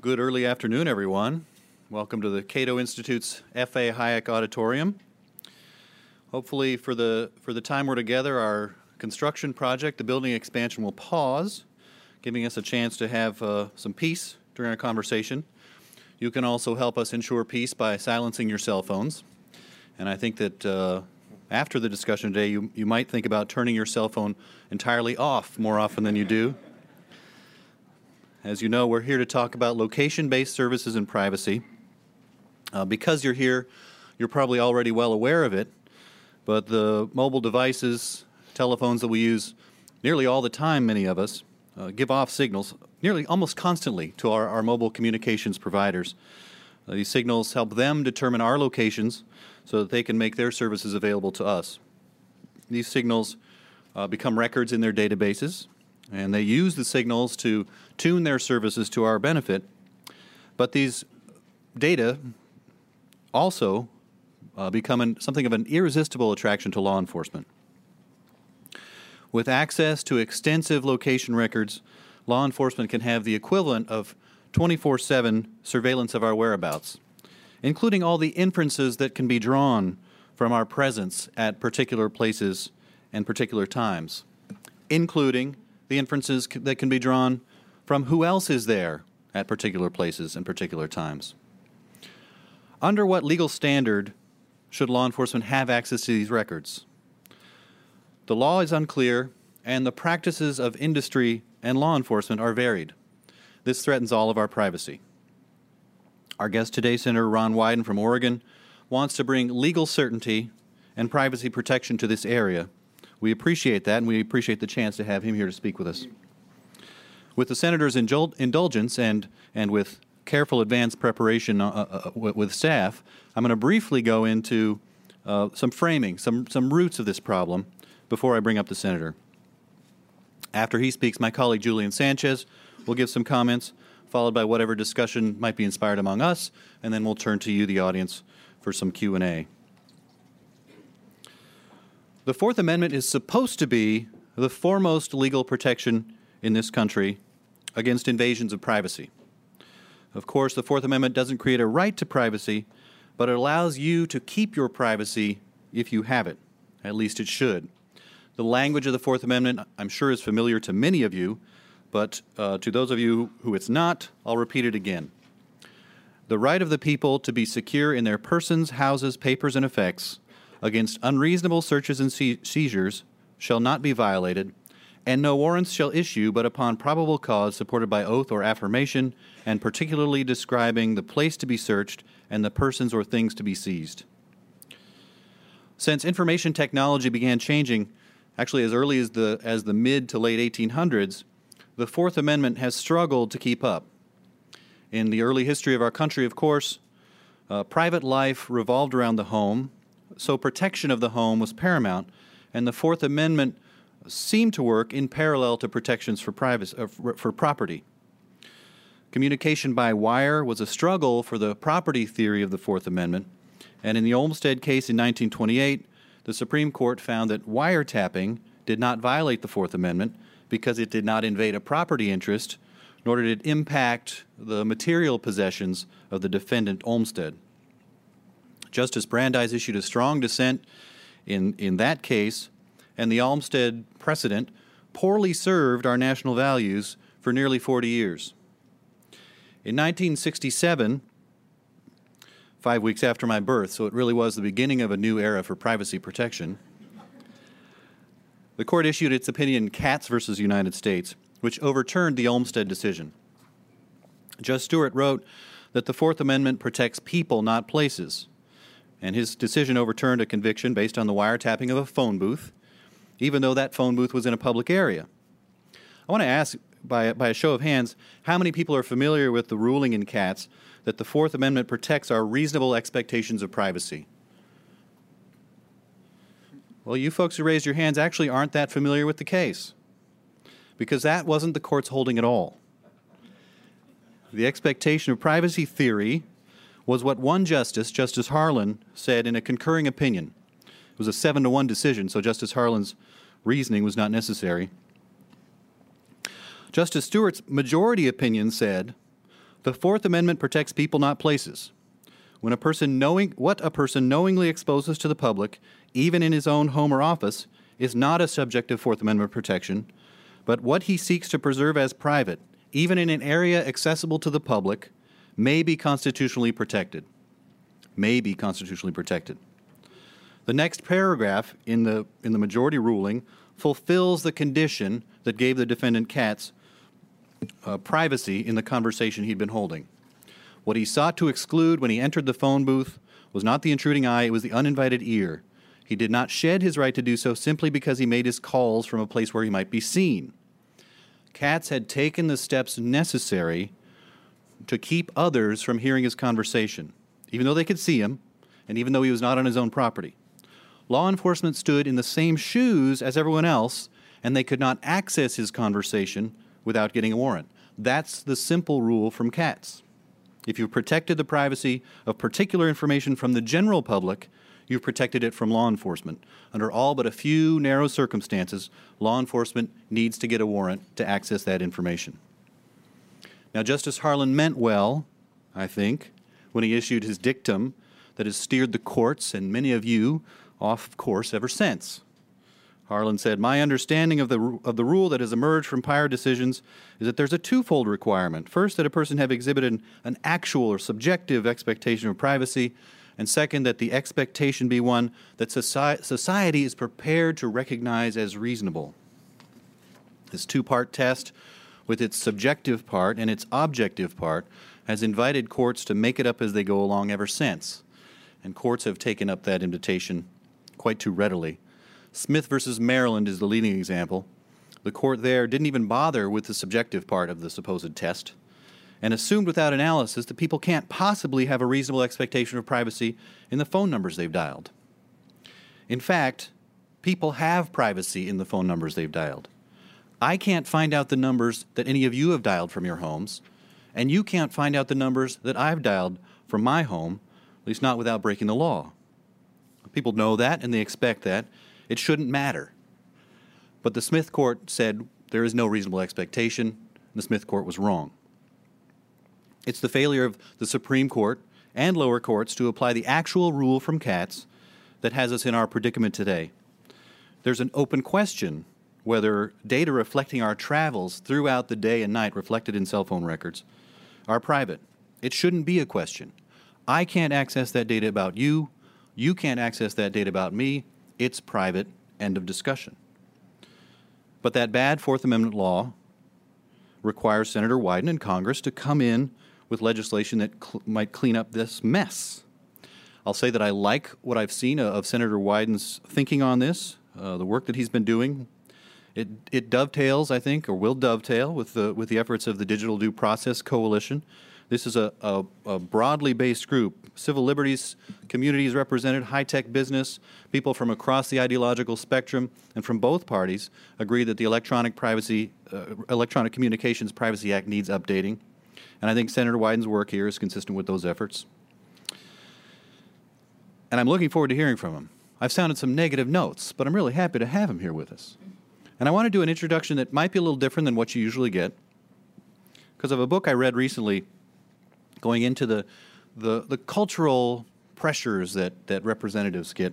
Good early afternoon, everyone. Welcome to the Cato Institute's F.A. Hayek Auditorium. Hopefully, for the, for the time we're together, our construction project, the building expansion, will pause, giving us a chance to have uh, some peace during our conversation. You can also help us ensure peace by silencing your cell phones. And I think that uh, after the discussion today, you, you might think about turning your cell phone entirely off more often than you do. As you know, we're here to talk about location based services and privacy. Uh, because you're here, you're probably already well aware of it, but the mobile devices, telephones that we use nearly all the time, many of us, uh, give off signals nearly almost constantly to our, our mobile communications providers. Uh, these signals help them determine our locations so that they can make their services available to us. These signals uh, become records in their databases, and they use the signals to tune their services to our benefit. But these data also uh, become an, something of an irresistible attraction to law enforcement. With access to extensive location records, law enforcement can have the equivalent of 24 7 surveillance of our whereabouts, including all the inferences that can be drawn from our presence at particular places and particular times, including the inferences c- that can be drawn from who else is there at particular places and particular times. Under what legal standard should law enforcement have access to these records? The law is unclear, and the practices of industry and law enforcement are varied. This threatens all of our privacy. Our guest today, Senator Ron Wyden from Oregon, wants to bring legal certainty and privacy protection to this area. We appreciate that, and we appreciate the chance to have him here to speak with us. With the senator's indul- indulgence and, and with careful advance preparation uh, uh, with, with staff, I'm going to briefly go into uh, some framing, some, some roots of this problem before I bring up the senator. After he speaks, my colleague Julian Sanchez will give some comments, followed by whatever discussion might be inspired among us, and then we'll turn to you, the audience, for some Q&A. The Fourth Amendment is supposed to be the foremost legal protection in this country against invasions of privacy. Of course, the Fourth Amendment doesn't create a right to privacy, but it allows you to keep your privacy if you have it. At least it should. The language of the Fourth Amendment, I'm sure, is familiar to many of you, but uh, to those of you who it's not, I'll repeat it again. The right of the people to be secure in their persons, houses, papers, and effects against unreasonable searches and se- seizures shall not be violated, and no warrants shall issue but upon probable cause supported by oath or affirmation, and particularly describing the place to be searched and the persons or things to be seized. Since information technology began changing, actually as early as the, as the mid to late 1800s, the Fourth Amendment has struggled to keep up. In the early history of our country, of course, uh, private life revolved around the home, so protection of the home was paramount, and the Fourth Amendment seemed to work in parallel to protections for, privacy, uh, for property. Communication by wire was a struggle for the property theory of the Fourth Amendment, and in the Olmstead case in 1928, the Supreme Court found that wiretapping did not violate the Fourth Amendment because it did not invade a property interest, nor did it impact the material possessions of the defendant Olmstead. Justice Brandeis issued a strong dissent in, in that case, and the Olmstead precedent poorly served our national values for nearly 40 years. In 1967, five weeks after my birth, so it really was the beginning of a new era for privacy protection, the court issued its opinion Katz versus United States, which overturned the Olmstead decision. Judge Stewart wrote that the Fourth Amendment protects people, not places, and his decision overturned a conviction based on the wiretapping of a phone booth, even though that phone booth was in a public area. I want to ask, by, by a show of hands, how many people are familiar with the ruling in Katz that the Fourth Amendment protects our reasonable expectations of privacy? Well, you folks who raised your hands actually aren't that familiar with the case because that wasn't the court's holding at all. The expectation of privacy theory was what one justice, Justice Harlan, said in a concurring opinion. Was a seven to one decision, so Justice Harlan's reasoning was not necessary. Justice Stewart's majority opinion said The Fourth Amendment protects people, not places. When a person knowing what a person knowingly exposes to the public, even in his own home or office, is not a subject of Fourth Amendment protection, but what he seeks to preserve as private, even in an area accessible to the public, may be constitutionally protected. May be constitutionally protected. The next paragraph in the, in the majority ruling fulfills the condition that gave the defendant Katz uh, privacy in the conversation he'd been holding. What he sought to exclude when he entered the phone booth was not the intruding eye, it was the uninvited ear. He did not shed his right to do so simply because he made his calls from a place where he might be seen. Katz had taken the steps necessary to keep others from hearing his conversation, even though they could see him and even though he was not on his own property. Law enforcement stood in the same shoes as everyone else, and they could not access his conversation without getting a warrant. That's the simple rule from Katz. If you've protected the privacy of particular information from the general public, you've protected it from law enforcement. Under all but a few narrow circumstances, law enforcement needs to get a warrant to access that information. Now, Justice Harlan meant well, I think, when he issued his dictum that has steered the courts and many of you off course ever since. Harlan said, My understanding of the, of the rule that has emerged from prior decisions is that there's a twofold requirement. First, that a person have exhibited an actual or subjective expectation of privacy, and second, that the expectation be one that society, society is prepared to recognize as reasonable. This two part test, with its subjective part and its objective part, has invited courts to make it up as they go along ever since. And courts have taken up that invitation quite too readily. Smith versus Maryland is the leading example. The court there didn't even bother with the subjective part of the supposed test and assumed without analysis that people can't possibly have a reasonable expectation of privacy in the phone numbers they've dialed. In fact, people have privacy in the phone numbers they've dialed. I can't find out the numbers that any of you have dialed from your homes, and you can't find out the numbers that I've dialed from my home, at least not without breaking the law. People know that and they expect that, it shouldn't matter. But the Smith court said there is no reasonable expectation, and the Smith court was wrong. It's the failure of the Supreme Court and lower courts to apply the actual rule from Katz that has us in our predicament today. There's an open question whether data reflecting our travels throughout the day and night reflected in cell phone records are private. It shouldn't be a question. I can't access that data about you. You can't access that data about me. It's private. End of discussion. But that bad Fourth Amendment law requires Senator Wyden and Congress to come in with legislation that cl- might clean up this mess. I'll say that I like what I've seen of Senator Wyden's thinking on this, uh, the work that he's been doing. It, it dovetails, I think, or will dovetail with the, with the efforts of the Digital Due Process Coalition. This is a, a, a broadly based group. Civil liberties communities represented, high tech business, people from across the ideological spectrum, and from both parties agree that the Electronic Privacy, uh, Electronic Communications Privacy Act needs updating. And I think Senator Wyden's work here is consistent with those efforts. And I'm looking forward to hearing from him. I've sounded some negative notes, but I'm really happy to have him here with us. And I want to do an introduction that might be a little different than what you usually get because of a book I read recently going into the, the, the cultural pressures that, that representatives get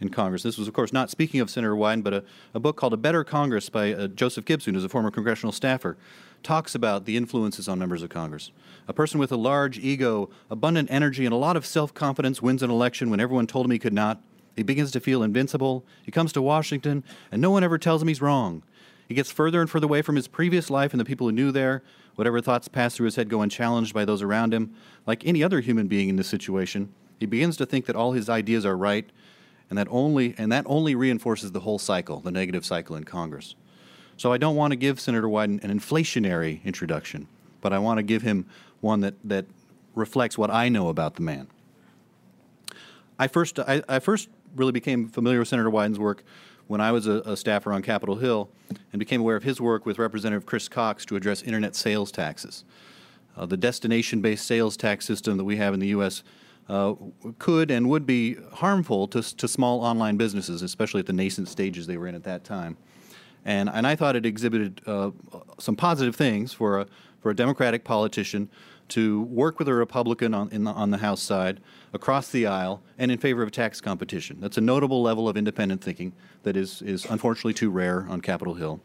in Congress. This was, of course, not speaking of Senator Wyden, but a, a book called A Better Congress by uh, Joseph Gibson, who's a former congressional staffer, talks about the influences on members of Congress. A person with a large ego, abundant energy, and a lot of self confidence wins an election when everyone told him he could not. He begins to feel invincible. He comes to Washington, and no one ever tells him he's wrong. He gets further and further away from his previous life and the people who knew there. Whatever thoughts pass through his head go unchallenged by those around him. Like any other human being in this situation, he begins to think that all his ideas are right, and that only and that only reinforces the whole cycle, the negative cycle in Congress. So I don't want to give Senator Wyden an inflationary introduction, but I want to give him one that, that reflects what I know about the man. I first I, I first really became familiar with Senator Wyden's work when I was a, a, staffer on Capitol Hill and became aware of his work with Representative Chris Cox to address internet sales taxes. Uh, the destination based sales tax system that we have in the U.S. Uh, could and would be harmful to, to small online businesses, especially at the nascent stages they were in at that time. And, and I thought it exhibited uh, some positive things for a, for a Democratic politician to work with a Republican on, the, on the House side across the aisle and in favor of tax competition. That's a notable level of independent thinking that is, is unfortunately too rare on Capitol Hill.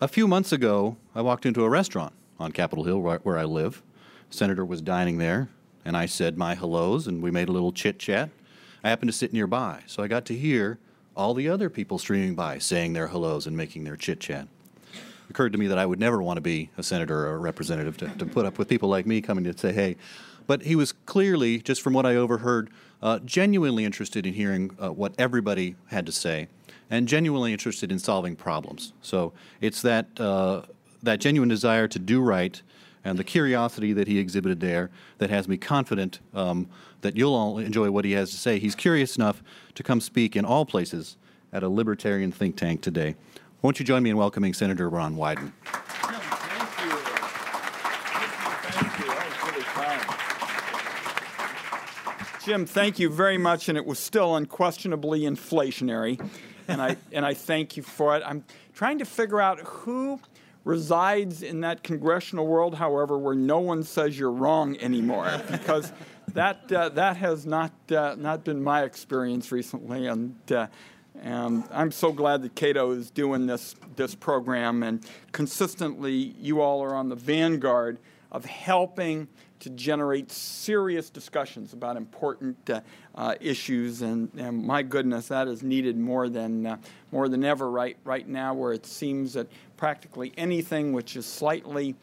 A few months ago, I walked into a restaurant on Capitol Hill where, where I live. Senator was dining there, and I said my hellos, and we made a little chit chat. I happened to sit nearby, so I got to hear all the other people streaming by saying their hellos and making their chit chat. Occurred to me that I would never want to be a senator or a representative to, to put up with people like me coming to say, hey, but he was clearly, just from what I overheard, uh, genuinely interested in hearing uh, what everybody had to say and genuinely interested in solving problems. So it's that, uh, that genuine desire to do right and the curiosity that he exhibited there that has me confident um, that you'll all enjoy what he has to say. He's curious enough to come speak in all places at a libertarian think tank today. Won't you join me in welcoming Senator Ron Wyden? Jim, thank you very much, and it was still unquestionably inflationary, and I and I thank you for it. I'm trying to figure out who resides in that congressional world, however, where no one says you're wrong anymore, because that uh, that has not uh, not been my experience recently, and. Uh, and I'm so glad that Cato is doing this this program, and consistently, you all are on the vanguard of helping to generate serious discussions about important uh, uh, issues. And, and, my goodness, that is needed more than uh, more than ever right right now, where it seems that practically anything which is slightly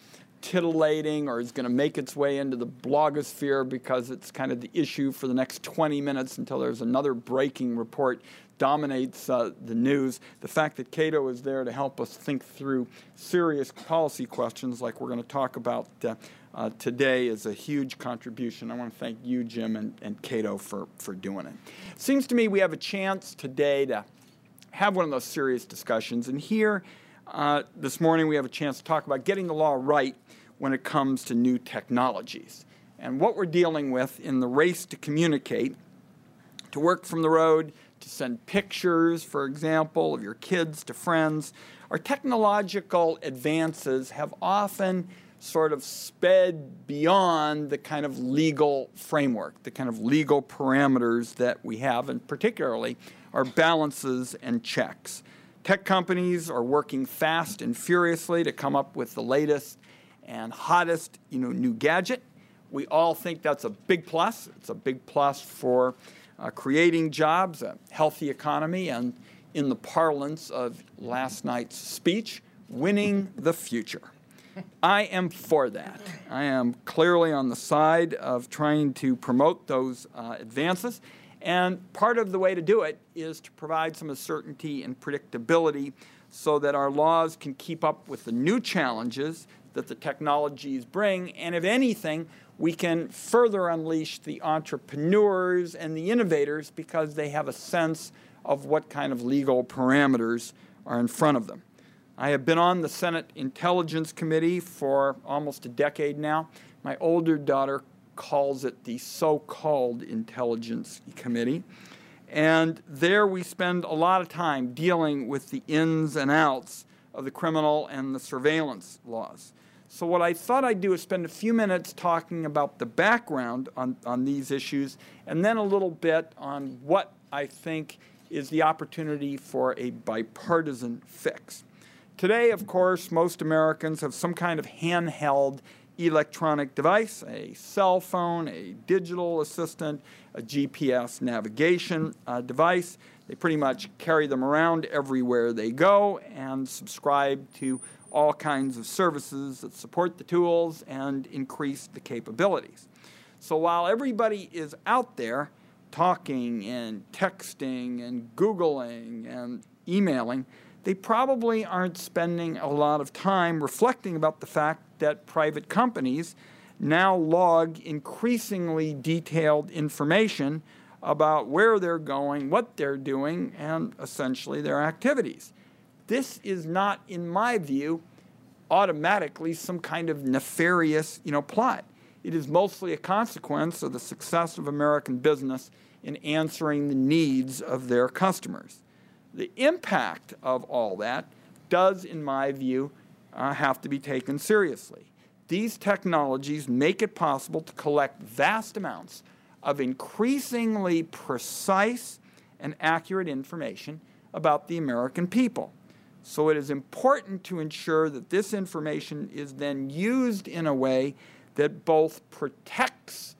titillating or is going to make its way into the blogosphere because it's kind of the issue for the next 20 minutes until there's another breaking report dominates uh, the news. The fact that Cato is there to help us think through serious policy questions like we're going to talk about uh, uh, today is a huge contribution. I want to thank you, Jim, and, and Cato for, for doing it. Seems to me we have a chance today to have one of those serious discussions. And here, uh, this morning we have a chance to talk about getting the law right when it comes to new technologies. And what we're dealing with in the race to communicate, to work from the road, to send pictures, for example, of your kids to friends, our technological advances have often sort of sped beyond the kind of legal framework, the kind of legal parameters that we have, and particularly our balances and checks. Tech companies are working fast and furiously to come up with the latest and hottest you know, new gadget. We all think that's a big plus. It's a big plus for uh, creating jobs, a healthy economy, and in the parlance of last night's speech, winning the future. I am for that. I am clearly on the side of trying to promote those uh, advances. And part of the way to do it is to provide some certainty and predictability so that our laws can keep up with the new challenges that the technologies bring. And if anything, we can further unleash the entrepreneurs and the innovators because they have a sense of what kind of legal parameters are in front of them. I have been on the Senate Intelligence Committee for almost a decade now. My older daughter calls it the so called Intelligence Committee. And there we spend a lot of time dealing with the ins and outs of the criminal and the surveillance laws. So, what I thought I'd do is spend a few minutes talking about the background on, on these issues and then a little bit on what I think is the opportunity for a bipartisan fix. Today, of course, most Americans have some kind of handheld electronic device, a cell phone, a digital assistant, a GPS navigation uh, device. They pretty much carry them around everywhere they go and subscribe to all kinds of services that support the tools and increase the capabilities. So while everybody is out there talking and texting and Googling and emailing, they probably aren't spending a lot of time reflecting about the fact that private companies now log increasingly detailed information about where they're going, what they're doing, and essentially their activities. This is not, in my view, automatically some kind of nefarious you know, plot. It is mostly a consequence of the success of American business in answering the needs of their customers. The impact of all that does, in my view, uh, have to be taken seriously. these technologies make it possible to collect vast amounts of increasingly precise and accurate information about the American people. So it is important to ensure that this information is then used in a way that both protects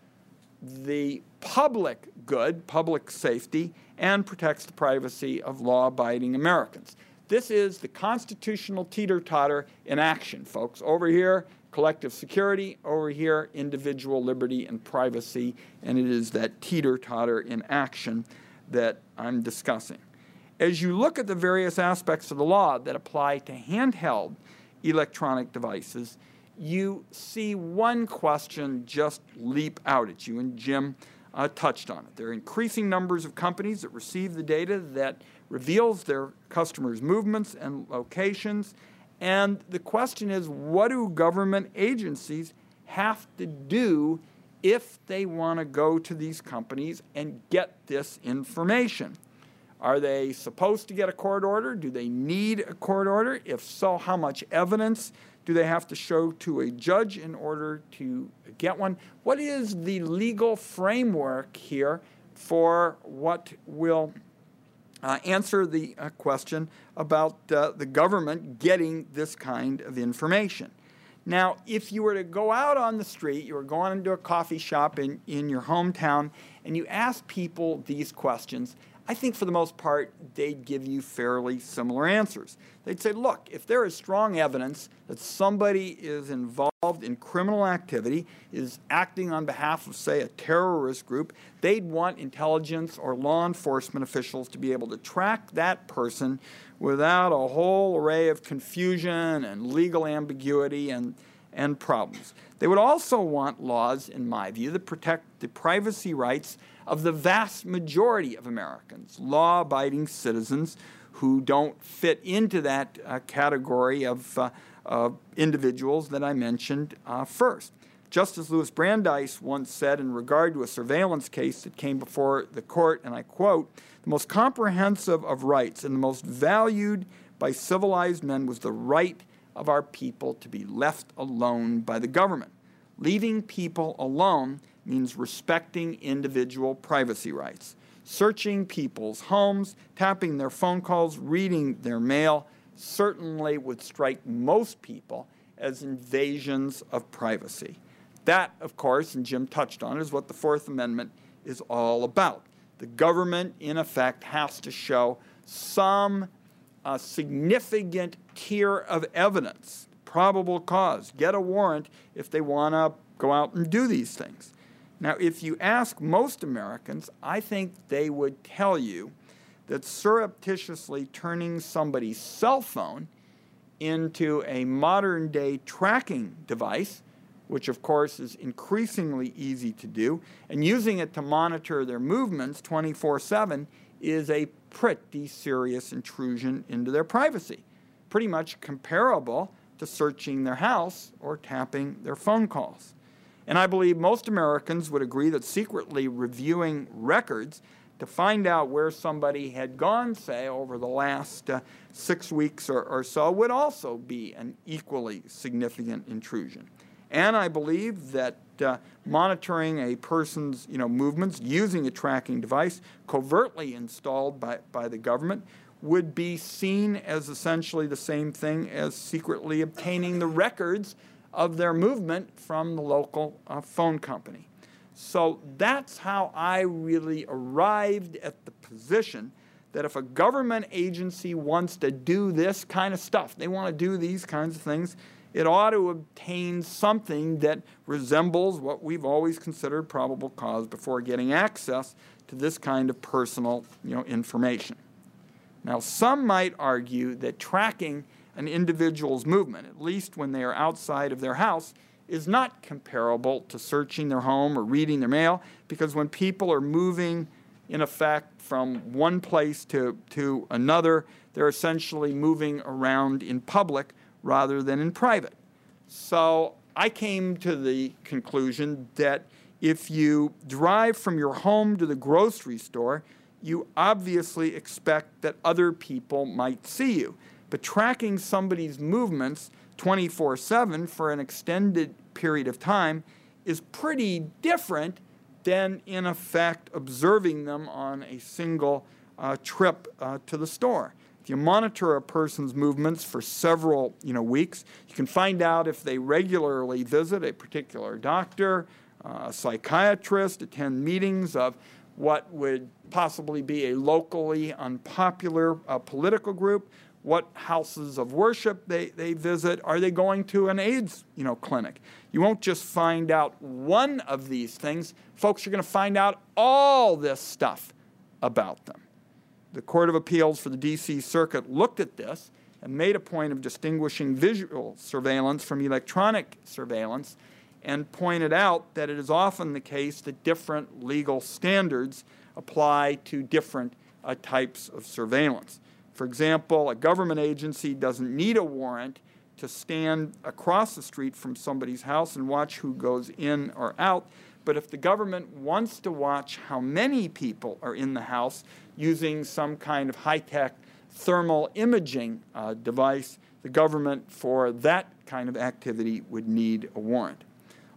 the public good, public safety, and protects the privacy of law abiding Americans. This is the constitutional teeter totter in action, folks. Over here, collective security, over here, individual liberty and privacy, and it is that teeter totter in action that I'm discussing. As you look at the various aspects of the law that apply to handheld electronic devices, you see one question just leap out at you, and Jim uh, touched on it. There are increasing numbers of companies that receive the data that reveals their customers' movements and locations. And the question is what do government agencies have to do if they want to go to these companies and get this information? Are they supposed to get a court order? Do they need a court order? If so, how much evidence do they have to show to a judge in order to get one? What is the legal framework here for what will uh, answer the uh, question about uh, the government getting this kind of information? Now, if you were to go out on the street, you were going into a coffee shop in, in your hometown, and you ask people these questions, I think for the most part, they'd give you fairly similar answers. They'd say, look, if there is strong evidence that somebody is involved in criminal activity, is acting on behalf of, say, a terrorist group, they'd want intelligence or law enforcement officials to be able to track that person without a whole array of confusion and legal ambiguity and, and problems. They would also want laws, in my view, that protect the privacy rights of the vast majority of Americans, law abiding citizens who don't fit into that uh, category of uh, uh, individuals that I mentioned uh, first. Justice Louis Brandeis once said in regard to a surveillance case that came before the court, and I quote, the most comprehensive of rights and the most valued by civilized men was the right of our people to be left alone by the government. Leaving people alone means respecting individual privacy rights. Searching people's homes, tapping their phone calls, reading their mail certainly would strike most people as invasions of privacy. That, of course, and Jim touched on, is what the Fourth Amendment is all about. The government, in effect, has to show some uh, significant tier of evidence, probable cause, get a warrant if they want to go out and do these things. Now, if you ask most Americans, I think they would tell you that surreptitiously turning somebody's cell phone into a modern day tracking device, which of course is increasingly easy to do, and using it to monitor their movements 24 7 is a pretty serious intrusion into their privacy. Pretty much comparable to searching their house or tapping their phone calls. And I believe most Americans would agree that secretly reviewing records to find out where somebody had gone, say, over the last uh, six weeks or, or so, would also be an equally significant intrusion. And I believe that uh, monitoring a person's you know, movements using a tracking device covertly installed by, by the government would be seen as essentially the same thing as secretly obtaining the records of their movement from the local uh, phone company. So that's how I really arrived at the position that if a government agency wants to do this kind of stuff, they want to do these kinds of things, it ought to obtain something that resembles what we've always considered probable cause before getting access to this kind of personal you know, information. Now, some might argue that tracking an individual's movement, at least when they are outside of their house, is not comparable to searching their home or reading their mail because when people are moving, in effect, from one place to, to another, they're essentially moving around in public rather than in private. So I came to the conclusion that if you drive from your home to the grocery store, you obviously expect that other people might see you. But tracking somebody's movements 24 7 for an extended period of time is pretty different than, in effect, observing them on a single uh, trip uh, to the store. If you monitor a person's movements for several you know, weeks, you can find out if they regularly visit a particular doctor, uh, a psychiatrist, attend meetings of what would possibly be a locally unpopular uh, political group, what houses of worship they, they visit. Are they going to an AIDS you know, clinic? You won't just find out one of these things. Folks, you're going to find out all this stuff about them. The Court of Appeals for the D.C. Circuit looked at this and made a point of distinguishing visual surveillance from electronic surveillance and pointed out that it is often the case that different legal standards apply to different uh, types of surveillance. For example, a government agency doesn't need a warrant to stand across the street from somebody's house and watch who goes in or out. But if the government wants to watch how many people are in the house using some kind of high tech thermal imaging uh, device, the government for that kind of activity would need a warrant.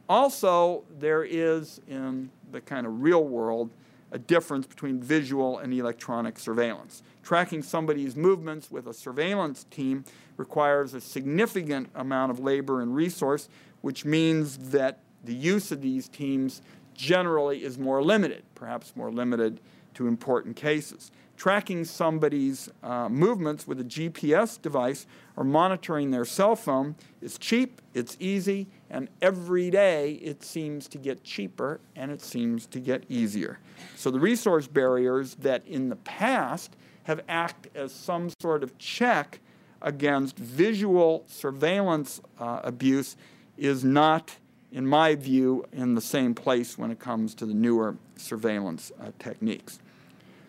Also, there is in the kind of real world a difference between visual and electronic surveillance. Tracking somebody's movements with a surveillance team requires a significant amount of labor and resource, which means that the use of these teams generally is more limited, perhaps more limited to important cases tracking somebody's uh, movements with a GPS device or monitoring their cell phone is cheap, it's easy, and every day it seems to get cheaper and it seems to get easier. So the resource barriers that in the past have acted as some sort of check against visual surveillance uh, abuse is not, in my view, in the same place when it comes to the newer surveillance uh, techniques.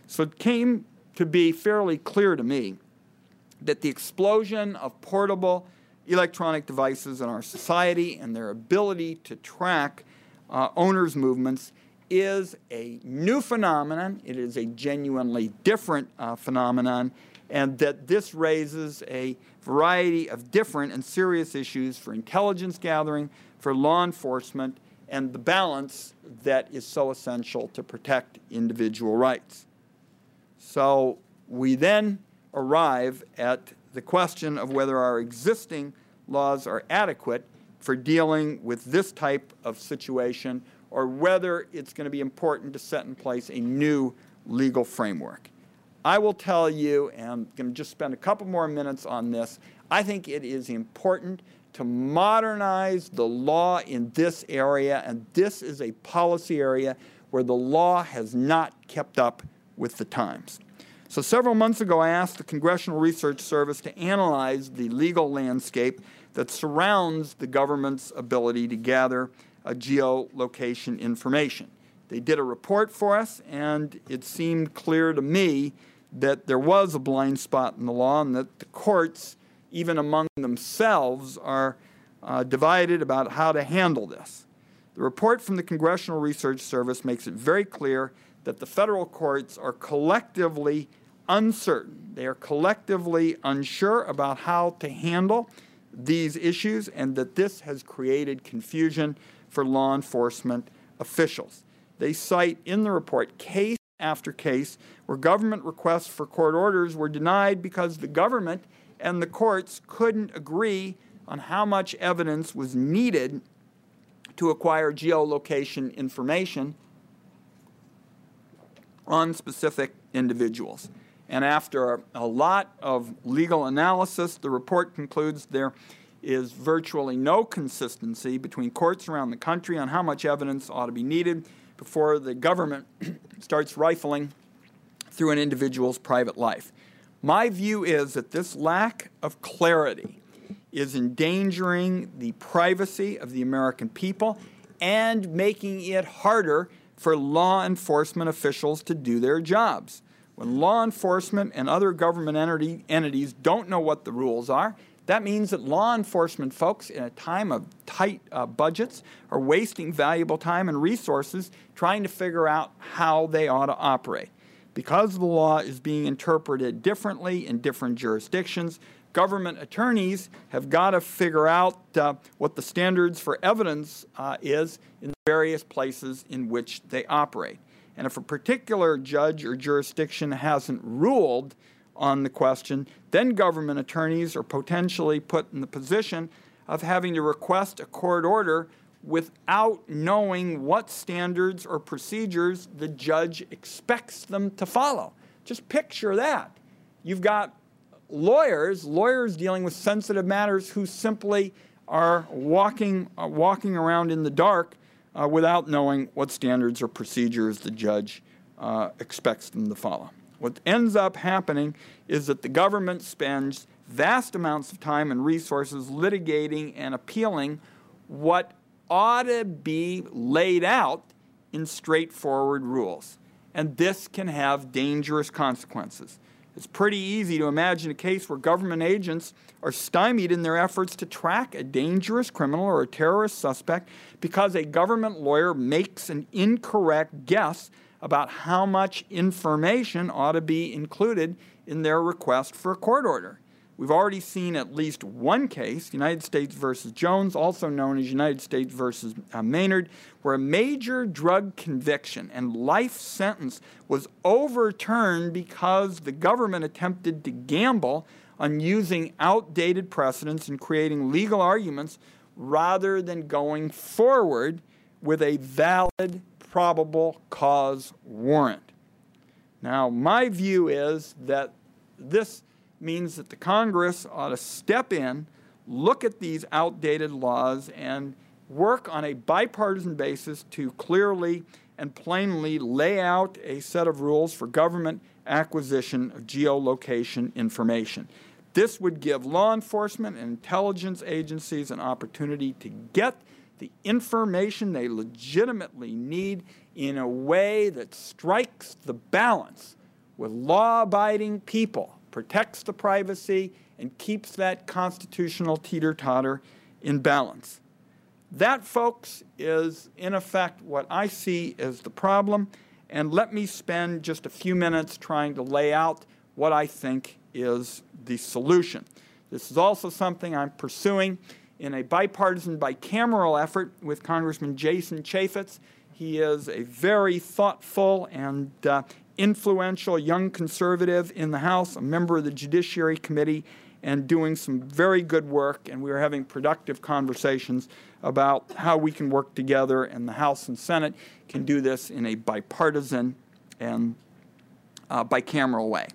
So it came to be fairly clear to me that the explosion of portable electronic devices in our society and their ability to track uh, owners' movements is a new phenomenon. It is a genuinely different uh, phenomenon, and that this raises a variety of different and serious issues for intelligence gathering, for law enforcement, and the balance that is so essential to protect individual rights. So we then arrive at the question of whether our existing laws are adequate for dealing with this type of situation or whether it's going to be important to set in place a new legal framework. I will tell you, and I'm going to just spend a couple more minutes on this. I think it is important to modernize the law in this area, and this is a policy area where the law has not kept up with the times. So, several months ago, I asked the Congressional Research Service to analyze the legal landscape that surrounds the government's ability to gather a geolocation information. They did a report for us, and it seemed clear to me that there was a blind spot in the law and that the courts, even among themselves, are uh, divided about how to handle this. The report from the Congressional Research Service makes it very clear that the federal courts are collectively uncertain. They are collectively unsure about how to handle these issues, and that this has created confusion for law enforcement officials. They cite in the report case after case where government requests for court orders were denied because the government and the courts couldn't agree on how much evidence was needed to acquire geolocation information on specific individuals. And after a lot of legal analysis, the report concludes there is virtually no consistency between courts around the country on how much evidence ought to be needed before the government starts rifling through an individual's private life. My view is that this lack of clarity is endangering the privacy of the American people and making it harder for law enforcement officials to do their jobs. When law enforcement and other government entity, entities don't know what the rules are, that means that law enforcement folks, in a time of tight uh, budgets, are wasting valuable time and resources trying to figure out how they ought to operate. Because the law is being interpreted differently in different jurisdictions, government attorneys have got to figure out uh, what the standards for evidence uh, is in the various places in which they operate. And if a particular judge or jurisdiction hasn't ruled on the question, then government attorneys are potentially put in the position of having to request a court order without knowing what standards or procedures the judge expects them to follow. Just picture that. You've got lawyers, lawyers dealing with sensitive matters who simply are walking, uh, walking around in the dark uh, without knowing what standards or procedures the judge uh, expects them to follow. What ends up happening is that the government spends vast amounts of time and resources litigating and appealing what ought to be laid out in straightforward rules. And this can have dangerous consequences. It's pretty easy to imagine a case where government agents are stymied in their efforts to track a dangerous criminal or a terrorist suspect because a government lawyer makes an incorrect guess about how much information ought to be included in their request for a court order. We've already seen at least one case, United States versus Jones, also known as United States versus uh, Maynard, where a major drug conviction and life sentence was overturned because the government attempted to gamble on using outdated precedents and creating legal arguments rather than going forward with a valid probable cause warrant. Now, my view is that this means that the Congress ought to step in, look at these outdated laws, and work on a bipartisan basis to clearly and plainly lay out a set of rules for government acquisition of geolocation information. This would give law enforcement and intelligence agencies an opportunity to get the information they legitimately need in a way that strikes the balance with law abiding people protects the privacy, and keeps that constitutional teeter totter in balance. That, folks, is in effect what I see as the problem. And let me spend just a few minutes trying to lay out what I think is the solution. This is also something I'm pursuing in a bipartisan, bicameral effort with Congressman Jason Chaffetz. He is a very thoughtful and uh, influential young conservative in the House, a member of the Judiciary Committee, and doing some very good work. And we are having productive conversations about how we can work together, and the House and Senate can do this in a bipartisan and uh, bicameral way.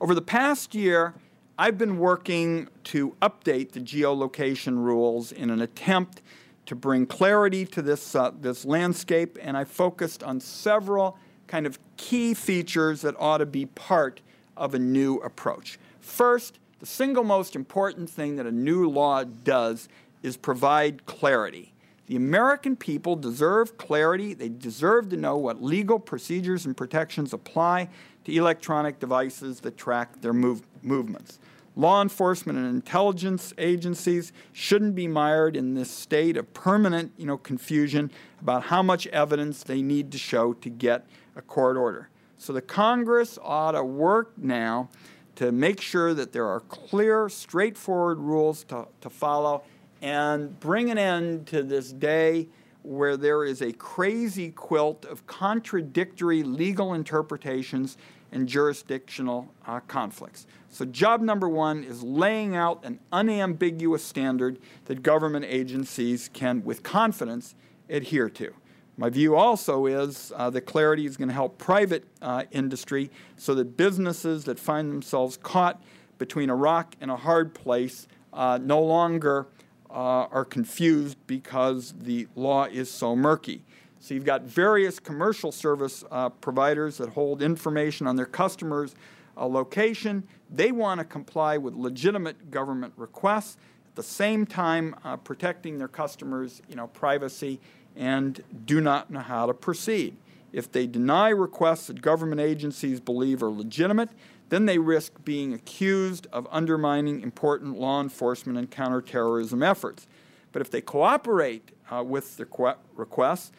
Over the past year, I've been working to update the geolocation rules in an attempt to bring clarity to this, uh, this landscape, and I focused on several kind of key features that ought to be part of a new approach. First, the single most important thing that a new law does is provide clarity. The American people deserve clarity. They deserve to know what legal procedures and protections apply to electronic devices that track their move- movements. Law enforcement and intelligence agencies shouldn't be mired in this state of permanent, you know, confusion about how much evidence they need to show to get a court order. So the Congress ought to work now to make sure that there are clear, straightforward rules to, to follow and bring an end to this day where there is a crazy quilt of contradictory legal interpretations and jurisdictional uh, conflicts. So, job number one is laying out an unambiguous standard that government agencies can, with confidence, adhere to. My view also is uh, that clarity is going to help private uh, industry so that businesses that find themselves caught between a rock and a hard place uh, no longer uh, are confused because the law is so murky. So you've got various commercial service uh, providers that hold information on their customers' uh, location. They want to comply with legitimate government requests at the same time protecting their customers' you know, privacy and do not know how to proceed. If they deny requests that government agencies believe are legitimate, then they risk being accused of undermining important law enforcement and counterterrorism efforts. But if they cooperate uh, with the requests,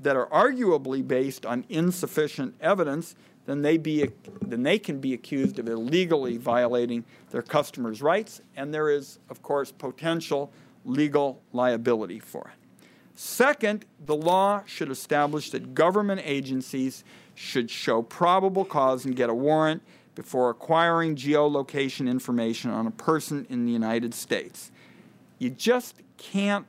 that are arguably based on insufficient evidence, then they, be, then they can be accused of illegally violating their customers' rights, and there is, of course, potential legal liability for it. Second, the law should establish that government agencies should show probable cause and get a warrant before acquiring geolocation information on a person in the United States. You just can't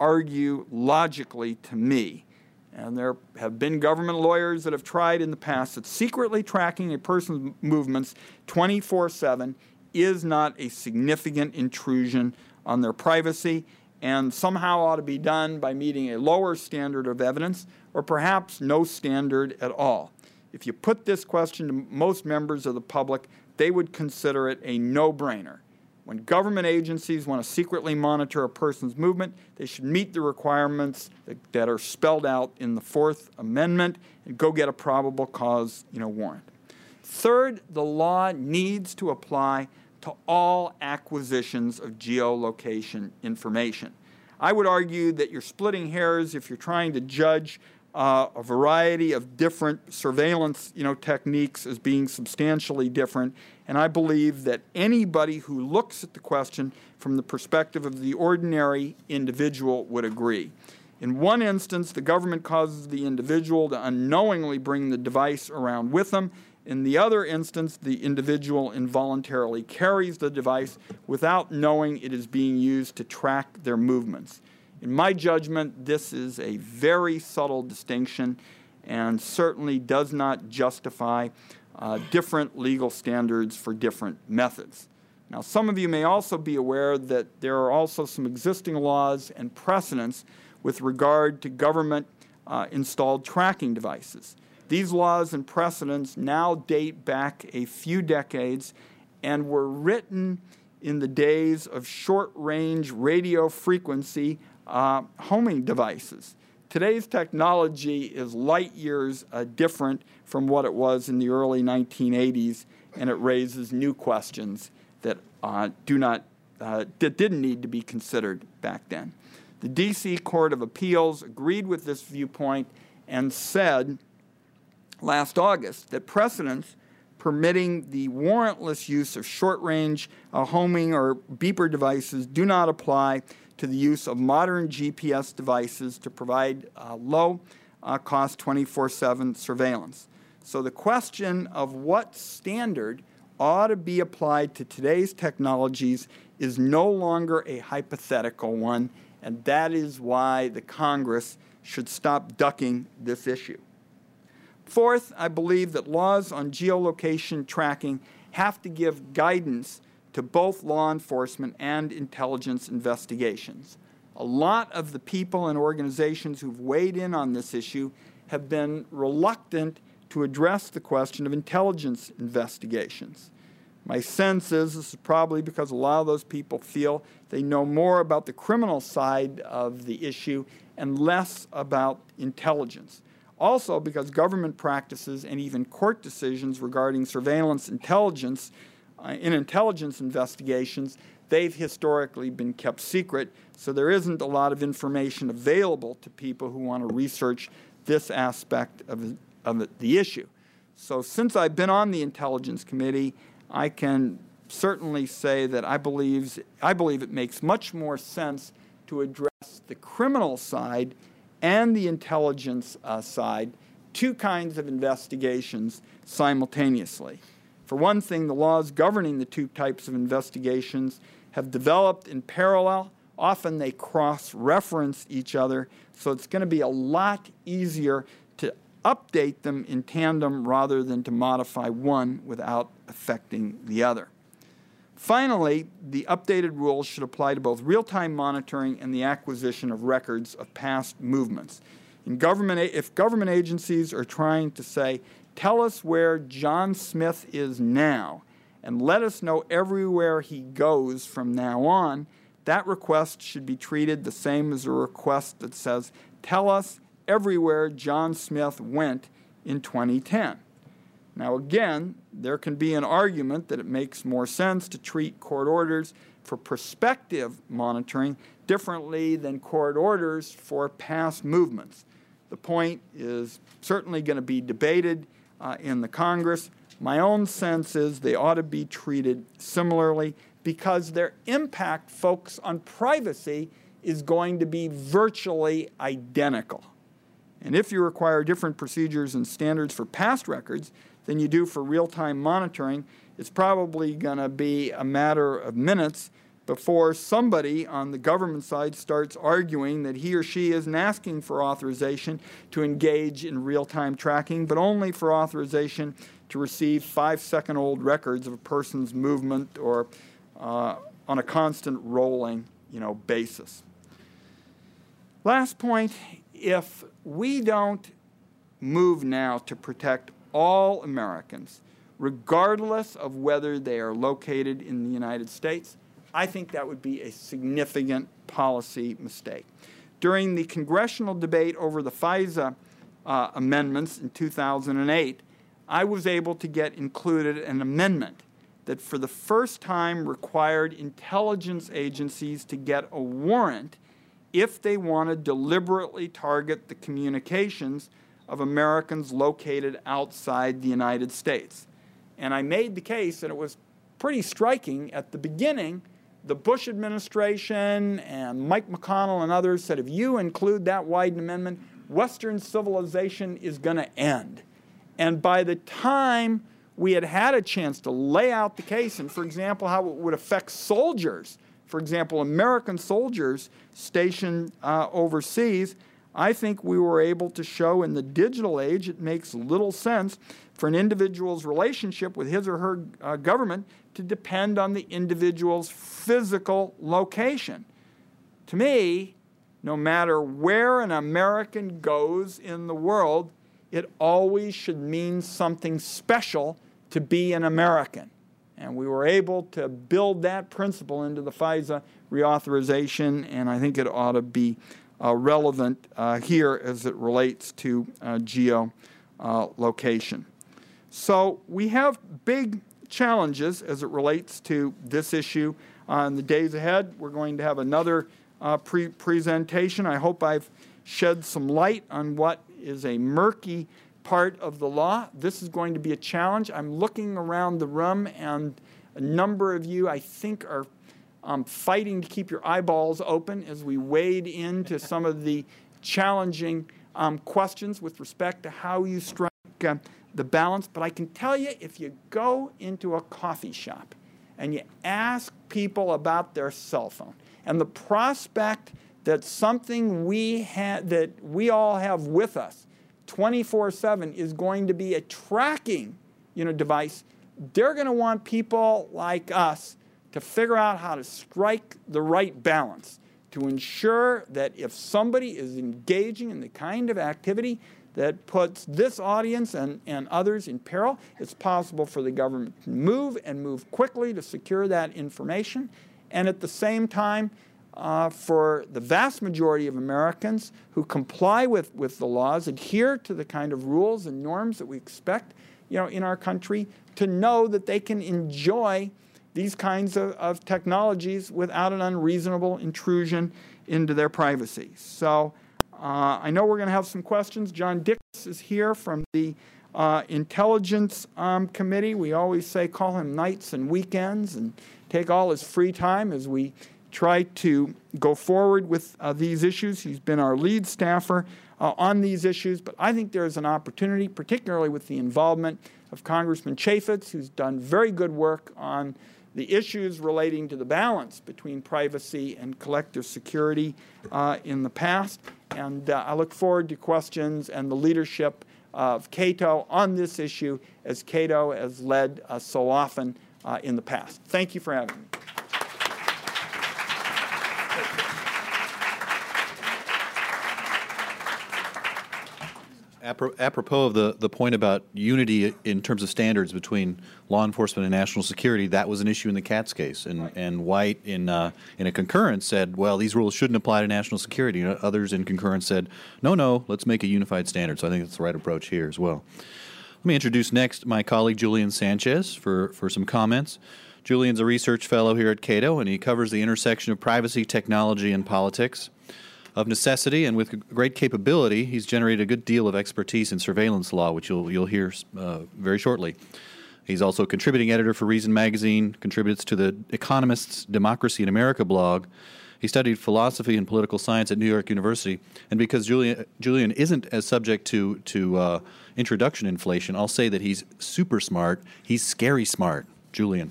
argue logically to me, and there have been government lawyers that have tried in the past that secretly tracking a person's movements 24 7 is not a significant intrusion on their privacy and somehow ought to be done by meeting a lower standard of evidence or perhaps no standard at all. If you put this question to most members of the public, they would consider it a no brainer. When government agencies want to secretly monitor a person's movement, they should meet the requirements that, that are spelled out in the Fourth Amendment and go get a probable cause you know, warrant. Third, the law needs to apply to all acquisitions of geolocation information. I would argue that you're splitting hairs if you're trying to judge uh, a variety of different surveillance you know, techniques as being substantially different. And I believe that anybody who looks at the question from the perspective of the ordinary individual would agree. In one instance, the government causes the individual to unknowingly bring the device around with them. In the other instance, the individual involuntarily carries the device without knowing it is being used to track their movements. In my judgment, this is a very subtle distinction and certainly does not justify uh, different legal standards for different methods. Now, some of you may also be aware that there are also some existing laws and precedents with regard to government uh, installed tracking devices. These laws and precedents now date back a few decades and were written in the days of short range radio frequency uh, homing devices. Today's technology is light years uh, different from what it was in the early 1980s, and it raises new questions that uh, do not uh, that didn't need to be considered back then. The D.C. Court of Appeals agreed with this viewpoint and said last August that precedents permitting the warrantless use of short range uh, homing or beeper devices do not apply to the use of modern GPS devices to provide uh, low uh, cost 24 7 surveillance. So, the question of what standard ought to be applied to today's technologies is no longer a hypothetical one, and that is why the Congress should stop ducking this issue. Fourth, I believe that laws on geolocation tracking have to give guidance to both law enforcement and intelligence investigations. A lot of the people and organizations who've weighed in on this issue have been reluctant to address the question of intelligence investigations. My sense is this is probably because a lot of those people feel they know more about the criminal side of the issue and less about intelligence. Also, because government practices and even court decisions regarding surveillance intelligence uh, in intelligence investigations, they've historically been kept secret, so there isn't a lot of information available to people who want to research this aspect of, of the issue. So, since I've been on the Intelligence Committee, I can certainly say that I, believes, I believe it makes much more sense to address the criminal side and the intelligence uh, side, two kinds of investigations simultaneously. For one thing, the laws governing the two types of investigations have developed in parallel. Often they cross reference each other, so it's going to be a lot easier to update them in tandem rather than to modify one without affecting the other. Finally, the updated rules should apply to both real time monitoring and the acquisition of records of past movements. Government, if government agencies are trying to say, Tell us where John Smith is now and let us know everywhere he goes from now on. That request should be treated the same as a request that says, Tell us everywhere John Smith went in 2010. Now, again, there can be an argument that it makes more sense to treat court orders for prospective monitoring differently than court orders for past movements. The point is certainly going to be debated uh, in the Congress. My own sense is they ought to be treated similarly because their impact, folks, on privacy is going to be virtually identical. And if you require different procedures and standards for past records than you do for real time monitoring, it's probably going to be a matter of minutes before somebody on the government side starts arguing that he or she isn't asking for authorization to engage in real time tracking, but only for authorization to receive five second old records of a person's movement or uh, on a constant rolling you know, basis. Last point if we don't move now to protect all Americans, regardless of whether they are located in the United States, I think that would be a significant policy mistake. During the congressional debate over the FISA uh, amendments in 2008, I was able to get included an amendment that for the first time required intelligence agencies to get a warrant if they want to deliberately target the communications of Americans located outside the United States. And I made the case, and it was pretty striking at the beginning the Bush administration and Mike McConnell and others said if you include that Wyden Amendment, Western civilization is going to end. And by the time we had had a chance to lay out the case, and for example, how it would affect soldiers, for example, American soldiers stationed uh, overseas, I think we were able to show in the digital age it makes little sense for an individual's relationship with his or her uh, government to depend on the individual's physical location. To me, no matter where an American goes in the world, it always should mean something special to be an American. And we were able to build that principle into the FISA reauthorization, and I think it ought to be relevant uh, here as it relates to uh, geolocation. So we have big challenges as it relates to this issue. Uh, in the days ahead, we're going to have another uh, pre presentation. I hope I've shed some light on what is a murky part of the law. This is going to be a challenge. I'm looking around the room, and a number of you, I think, are um, fighting to keep your eyeballs open as we wade into some of the challenging um, questions with respect to how you strike. Uh, the balance. But I can tell you, if you go into a coffee shop and you ask people about their cell phone and the prospect that something we ha- that we all have with us 24/7 is going to be a tracking, you know, device, they're going to want people like us to figure out how to strike the right balance to ensure that if somebody is engaging in the kind of activity that puts this audience and, and others in peril. It's possible for the government to move and move quickly to secure that information. And at the same time, uh, for the vast majority of Americans who comply with, with the laws, adhere to the kind of rules and norms that we expect you know, in our country, to know that they can enjoy these kinds of, of technologies without an unreasonable intrusion into their privacy. So uh, I know we're going to have some questions. John Dix is here from the uh, Intelligence um, Committee. We always say call him nights and weekends and take all his free time as we try to go forward with uh, these issues. He's been our lead staffer uh, on these issues, but I think there's an opportunity, particularly with the involvement of Congressman Chaffetz, who's done very good work on the issues relating to the balance between privacy and collective security uh, in the past. And uh, I look forward to questions and the leadership of Cato on this issue as Cato has led uh, so often uh, in the past. Thank you for having me. Apropos of the, the point about unity in terms of standards between law enforcement and national security, that was an issue in the Katz case. And, right. and White, in, uh, in a concurrence, said, well, these rules shouldn't apply to national security. Know, others in concurrence said, no, no, let's make a unified standard. So I think that's the right approach here as well. Let me introduce next my colleague Julian Sanchez for, for some comments. Julian's a research fellow here at Cato, and he covers the intersection of privacy, technology, and politics. Of necessity and with great capability, he's generated a good deal of expertise in surveillance law, which you'll, you'll hear uh, very shortly. He's also a contributing editor for Reason Magazine, contributes to the Economist's Democracy in America blog. He studied philosophy and political science at New York University. And because Julian, Julian isn't as subject to, to uh, introduction inflation, I'll say that he's super smart. He's scary smart. Julian.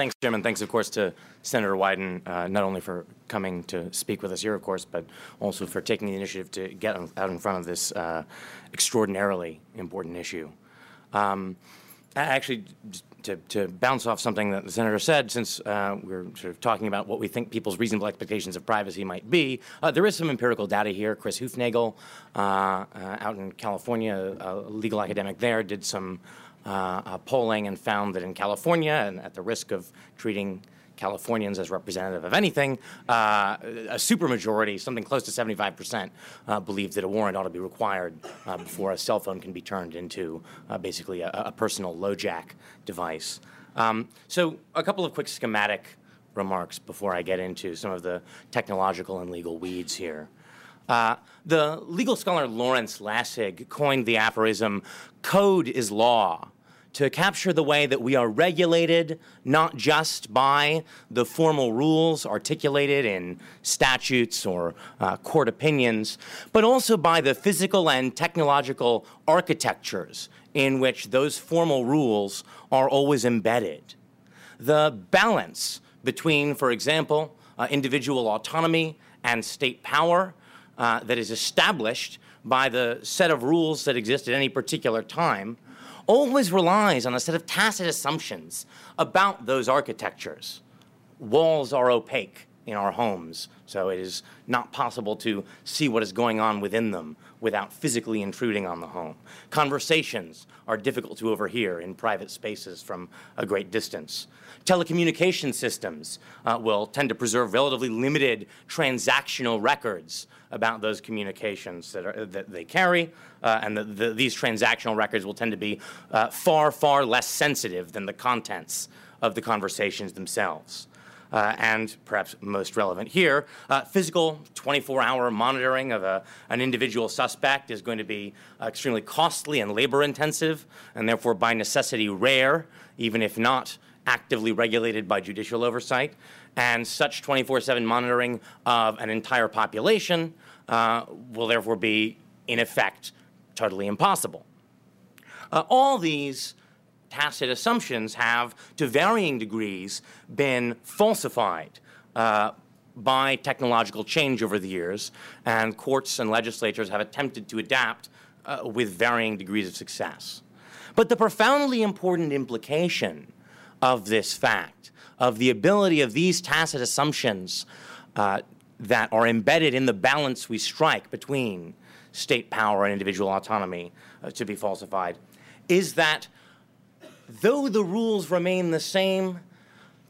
Thanks, Jim, and thanks, of course, to Senator Wyden, uh, not only for coming to speak with us here, of course, but also for taking the initiative to get out in front of this uh, extraordinarily important issue. Um, actually, to, to, bounce off something that the senator said, since uh, we're sort of talking about what we think people's reasonable expectations of privacy might be, uh, there is some empirical data here. Chris Hoofnagle, uh, uh out in California, a legal academic there, did some uh, uh, polling and found that in California, and at the risk of treating Californians as representative of anything, uh, a supermajority, something close to 75%, uh, believe that a warrant ought to be required uh, before a cell phone can be turned into uh, basically a, a, personal LoJack device. Um, so, a couple of quick schematic remarks before I get into some of the technological and legal weeds here. The legal scholar Lawrence Lessig coined the aphorism code is law to capture the way that we are regulated, not just by the formal rules articulated in statutes or uh, court opinions, but also by the physical and technological architectures in which those formal rules are always embedded. The balance between, for example, uh, individual autonomy and state power uh, that is established by the set of rules that exist at any particular time always relies on a set of tacit assumptions about those architectures. Walls are opaque in our homes, so it is not possible to see what is going on within them without physically intruding on the home. Conversations are difficult to overhear in private spaces from a great distance. Telecommunication systems uh, will tend to preserve relatively limited transactional records about those communications that, are, that they carry, uh, and the, the, these transactional records will tend to be uh, far, far less sensitive than the contents of the conversations themselves. Uh, and perhaps most relevant here, uh, physical 24 hour monitoring of a, an individual suspect is going to be uh, extremely costly and labor intensive, and therefore by necessity rare, even if not actively regulated by judicial oversight, and such 24 7 monitoring of an entire population uh, will therefore be, in effect, totally impossible. Uh, all these tacit assumptions have, to varying degrees, been falsified uh, by technological change over the years, and courts and legislatures have attempted to adapt uh, with varying degrees of success. But the profoundly important implication of this fact, of the ability of these tacit assumptions uh, that are embedded in the balance we strike between state power and individual autonomy uh, to be falsified, is that though the rules remain the same,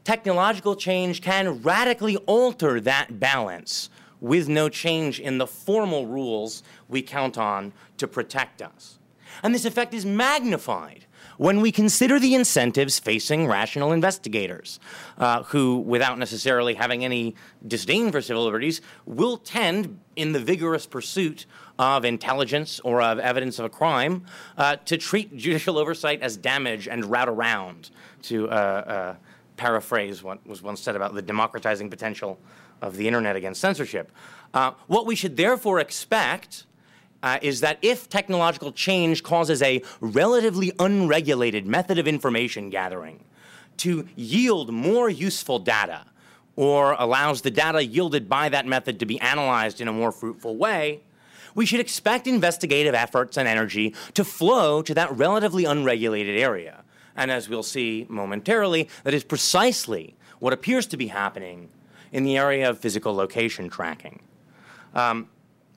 technological change can radically alter that balance with no change in the formal rules we count on to protect us. And this effect is magnified when we consider the incentives facing rational investigators, uh, who, without necessarily having any disdain for civil liberties, will tend, in the vigorous pursuit of intelligence or of evidence of a crime, uh, to treat judicial oversight as damage and route around, to uh, uh paraphrase what was once said about the democratizing potential of the internet against censorship. Uh, what we should therefore expect uh, is that if technological change causes a relatively unregulated method of information gathering to yield more useful data or allows the data yielded by that method to be analyzed in a more fruitful way, we should expect investigative efforts and energy to flow to that relatively unregulated area. And as we'll see momentarily, that is precisely what appears to be happening in the area of physical location tracking. Um,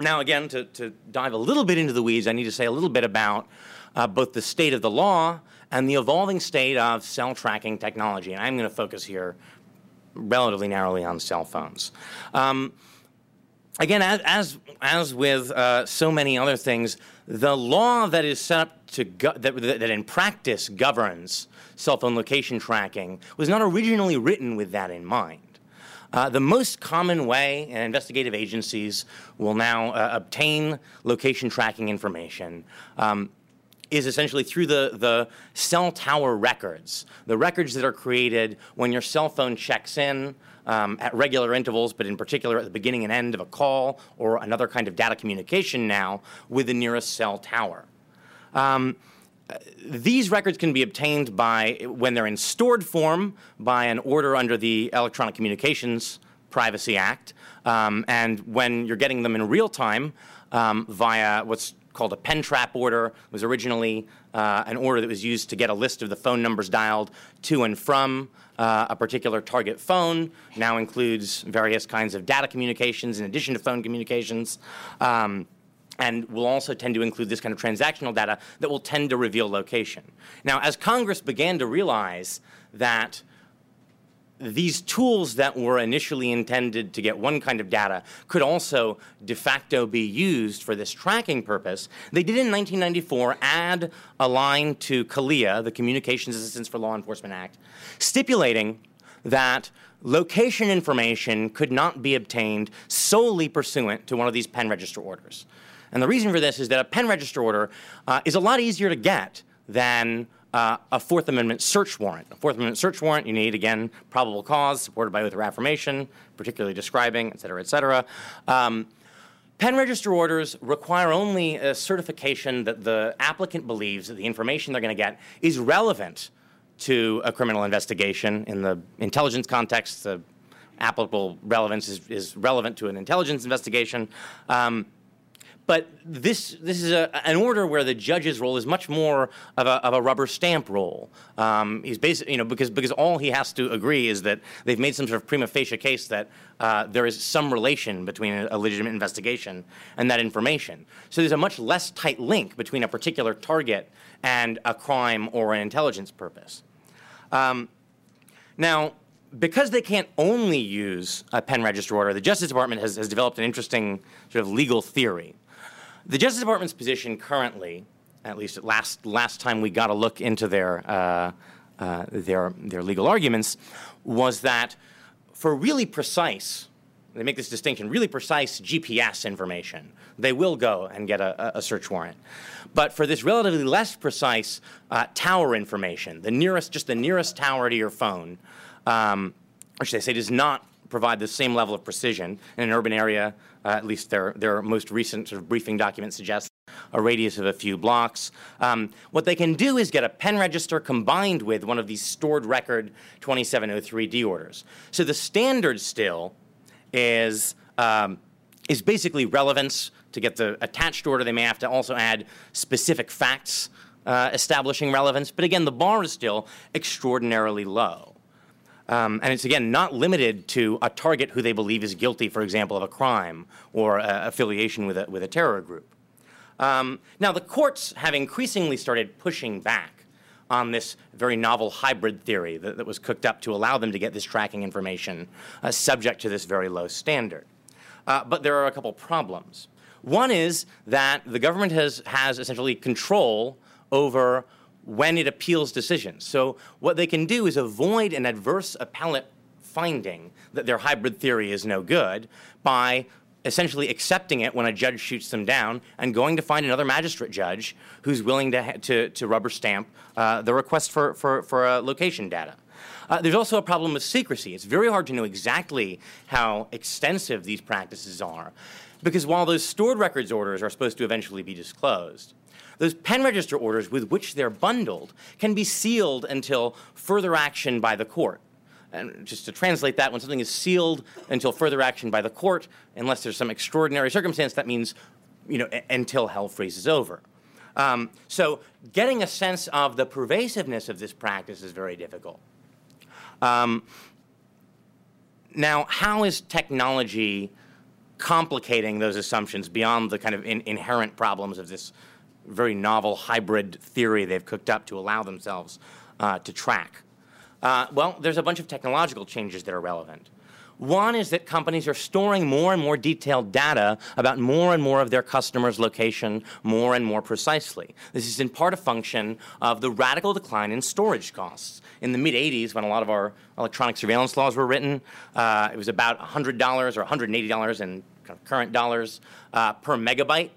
now, again, to, to dive a little bit into the weeds, I need to say a little bit about uh, both the state of the law and the evolving state of cell tracking technology. And I'm going to focus here relatively narrowly on cell phones. Um, again, as as, as with uh, so many other things, the law that is set up to go- that, that in practice governs cell phone location tracking was not originally written with that in mind. Uh, the most common way investigative agencies will now uh, obtain location tracking information um, is essentially through the, the cell tower records, the records that are created when your cell phone checks in um, at regular intervals, but in particular at the beginning and end of a call or another kind of data communication now with the nearest cell tower. Um, these records can be obtained by when they're in stored form by an order under the Electronic Communications Privacy Act, um, and when you're getting them in real time um, via what's called a pen trap order. It was originally uh, an order that was used to get a list of the phone numbers dialed to and from uh, a particular target phone. Now includes various kinds of data communications in addition to phone communications. Um, and will also tend to include this kind of transactional data that will tend to reveal location. Now, as Congress began to realize that these tools that were initially intended to get one kind of data could also de facto be used for this tracking purpose, they did in 1994 add a line to CALEA, the Communications Assistance for Law Enforcement Act, stipulating that location information could not be obtained solely pursuant to one of these pen register orders. And the reason for this is that a pen register order uh, is a lot easier to get than uh, a Fourth Amendment search warrant. A Fourth Amendment search warrant, you need, again, probable cause, supported by oath or affirmation, particularly describing, et cetera, et cetera. Um, pen register orders require only a certification that the applicant believes that the information they're going to get is relevant to a criminal investigation. In the intelligence context, the applicable relevance is, is relevant to an intelligence investigation. Um, but this, this is a, an order where the judge's role is much more of a, of a rubber stamp role. Um, he's basically, you know, because, because all he has to agree is that they've made some sort of prima facie case that uh, there is some relation between a, a, legitimate investigation and that information. So there's a much less tight link between a particular target and a crime or an intelligence purpose. Um, now, because they can't only use a pen register order, the Justice Department has, has developed an interesting sort of legal theory. The Justice Department's position currently, at least last last time we got a look into their uh, uh, their their legal arguments, was that for really precise, they make this distinction, really precise GPS information, they will go and get a, a search warrant. But for this relatively less precise uh, tower information, the nearest, just the nearest tower to your phone, um, which they say does not provide the same level of precision in an urban area at least their, their most recent sort of briefing document suggests a radius of a few blocks. Um, what they can do is get a pen register combined with one of these stored record 2703D orders. So the standard still is, um, is basically relevance. To get the attached order, they may have to also add specific facts uh, establishing relevance. But again, the bar is still extraordinarily low. Um, and it's again not limited to a target who they believe is guilty, for example, of a crime or uh, affiliation with a, with a terror group. Um, now, the courts have increasingly started pushing back on this very novel hybrid theory that, that was cooked up to allow them to get this tracking information uh, subject to this very low standard. Uh, but there are a couple problems. One is that the government has, has essentially control over when it appeals decisions. So what they can do is avoid an adverse appellate finding that their hybrid theory is no good by essentially accepting it when a judge shoots them down and going to find another magistrate judge who's willing to, to, to rubber stamp uh, the request for, for, for uh, location data. Uh, there's also a problem with secrecy. It's very hard to know exactly how extensive these practices are because while those stored records orders are supposed to eventually be disclosed, those pen register orders with which they're bundled can be sealed until further action by the court. And just to translate that, when something is sealed until further action by the court, unless there's some extraordinary circumstance, that means, you know, until hell freezes over. Um, so getting a sense of the pervasiveness of this practice is very difficult. Um, now, how is technology complicating those assumptions beyond the kind of in- inherent problems of this very novel hybrid theory they've cooked up to allow themselves uh, to track? Uh, well, there's a bunch of technological changes that are relevant. One is that companies are storing more and more detailed data about more and more of their customers' location more and more precisely. This is in part a function of the radical decline in storage costs. In the mid 80s, when a lot of our electronic surveillance laws were written, uh, it was about $100 or $180 in current dollars uh, per megabyte.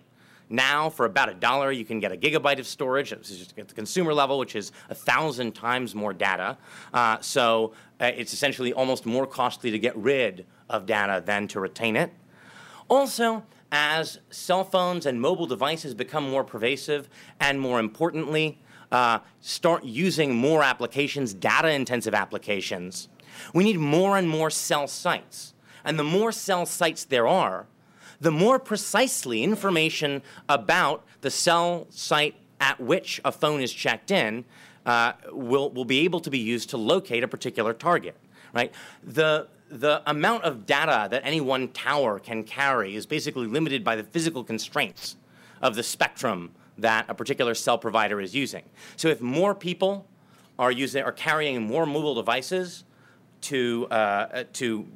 Now, for about a dollar, you can get a gigabyte of storage. At the consumer level, which is a thousand times more data. Uh, so uh, it's essentially almost more costly to get rid of data than to retain it. Also, as cell phones and mobile devices become more pervasive, and more importantly, uh, start using more applications, data intensive applications, we need more and more cell sites. And the more cell sites there are, the more precisely information about the cell site at which a phone is checked in uh, will, will be able to be used to locate a particular target, right? The, the amount of data that any one tower can carry is basically limited by the physical constraints of the spectrum that a particular cell provider is using. So if more people are using are carrying more mobile devices to uh, to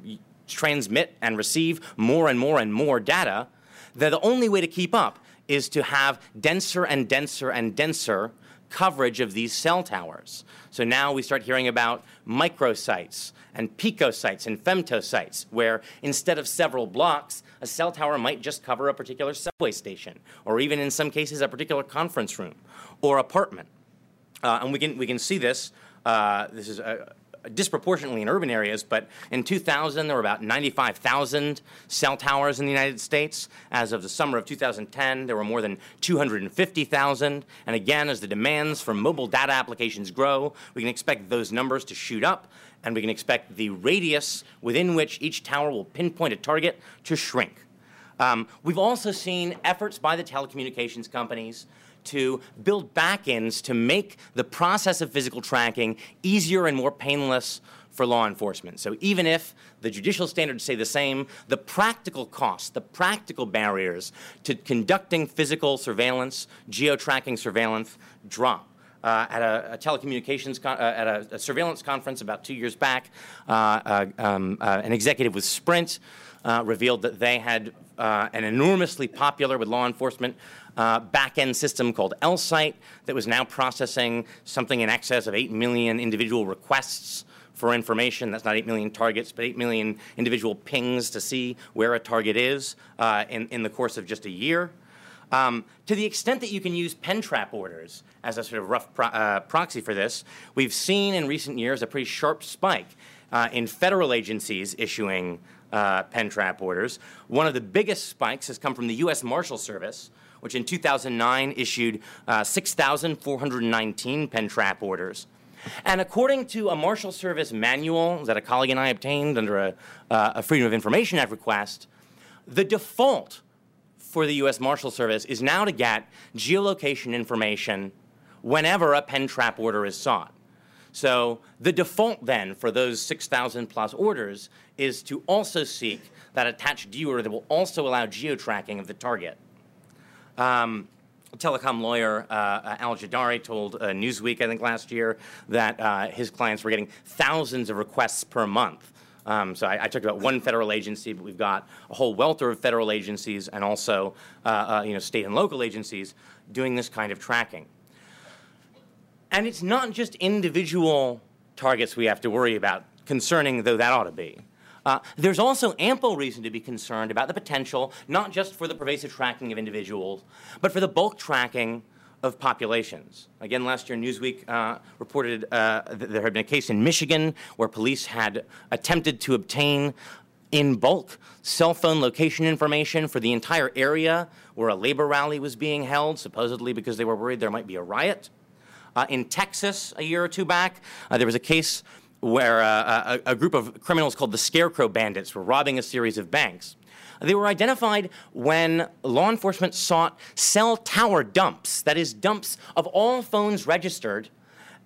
transmit and receive more and more and more data, then the only way to keep up is to have denser and denser and denser coverage of these cell towers. So now we start hearing about microsites and picosites and femtosites, where instead of several blocks, a cell tower might just cover a particular subway station, or even in some cases, a particular conference room or apartment. Uh, and we can, we can see this. Uh, this is a, disproportionately in urban areas, but in 2000 there were about 95,000 cell towers in the United States. As of the summer of 2010, there were more than 250,000. And again, as the demands for mobile data applications grow, we can expect those numbers to shoot up, and we can expect the radius within which each tower will pinpoint a target to shrink. Um, we've also seen efforts by the telecommunications companies to build backends to make the process of physical tracking easier and more painless for law enforcement. So even if the judicial standards say the same, the practical costs, the practical barriers to conducting physical surveillance, geo-tracking surveillance drop. Uh, at a, a telecommunications con- uh, at a, a, surveillance conference about two years back, uh, uh um, uh, an executive with Sprint uh, revealed that they had an enormously popular with law enforcement uh, back-end system called L-Site that was now processing something in excess of 8 million individual requests for information. That's not 8 million targets, but 8 million individual pings to see where a target is uh, in, in the course of just a year. Um, to the extent that you can use pen trap orders as a sort of rough pro- uh, proxy for this, we've seen in recent years a pretty sharp spike uh, in federal agencies issuing uh, pen trap orders. One of the biggest spikes has come from the U.S. Marshal Service, which in 2009 issued uh, 6,419 pen trap orders. And according to a Marshal Service manual that a colleague and I obtained under a, uh, a Freedom of Information Act request, the default for the U.S. Marshal Service is now to get geolocation information whenever a pen trap order is sought. So the default then for those 6,000 plus orders is to also seek that attached D that will also allow geo-tracking of the target. Um, telecom lawyer uh, uh, Al Gidari told uh, Newsweek, I think last year, that uh, his clients were getting thousands of requests per month. Um, so I, I, talked about one federal agency, but we've got a whole welter of federal agencies and also, uh, uh, you know, state and local agencies doing this kind of tracking. And it's not just individual targets we have to worry about, concerning though that ought to be. Uh, there's also ample reason to be concerned about the potential, not just for the pervasive tracking of individuals, but for the bulk tracking of populations. Again, last year, Newsweek uh, reported uh, that there had been a case in Michigan where police had attempted to obtain in bulk cell phone location information for the entire area where a labor rally was being held, supposedly because they were worried there might be a riot. Uh, in Texas, a year or two back, uh, there was a case where uh, a, a, group of criminals called the Scarecrow Bandits were robbing a series of banks. They were identified when law enforcement sought cell tower dumps, that is, dumps of all phones registered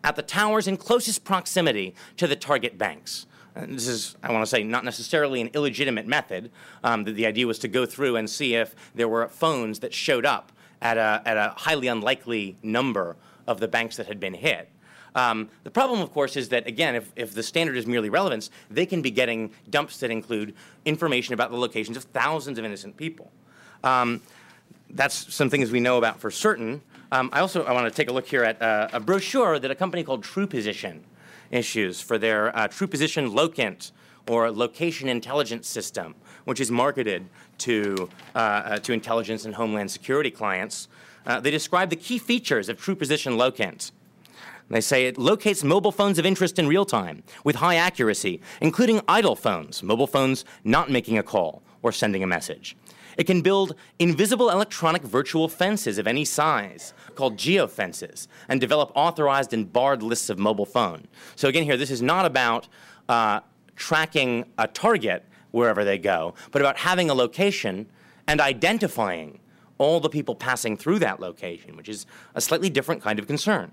at the towers in closest proximity to the target banks. And this is, I want to say, not necessarily an illegitimate method. Um, the, the idea was to go through and see if there were phones that showed up at a, at a highly unlikely number of the banks that had been hit. Um, the problem, of course, is that, again, if, if the standard is merely relevance, they can be getting dumps that include information about the locations of thousands of innocent people. Um, that's some things we know about for certain. Um, I also I want to take a look here at uh, a brochure that a company called TruePosition issues for their uh, TruePosition LOCINT or location intelligence system, which is marketed to, uh, uh, to intelligence and homeland security clients. Uh, they describe the key features of True Position LOCINT. They say it locates mobile phones of interest in real time with high accuracy, including idle phones, mobile phones not making a call or sending a message. It can build invisible electronic virtual fences of any size, called geofences, and develop authorized and barred lists of mobile phone. So again, here, this is not about uh, tracking a target wherever they go, but about having a location and identifying all the people passing through that location, which is a slightly different kind of concern.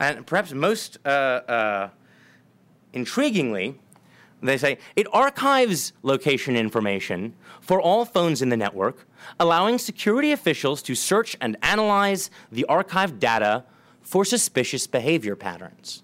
And perhaps most uh, uh, intriguingly, they say it archives location information for all phones in the network, allowing security officials to search and analyze the archived data for suspicious behavior patterns.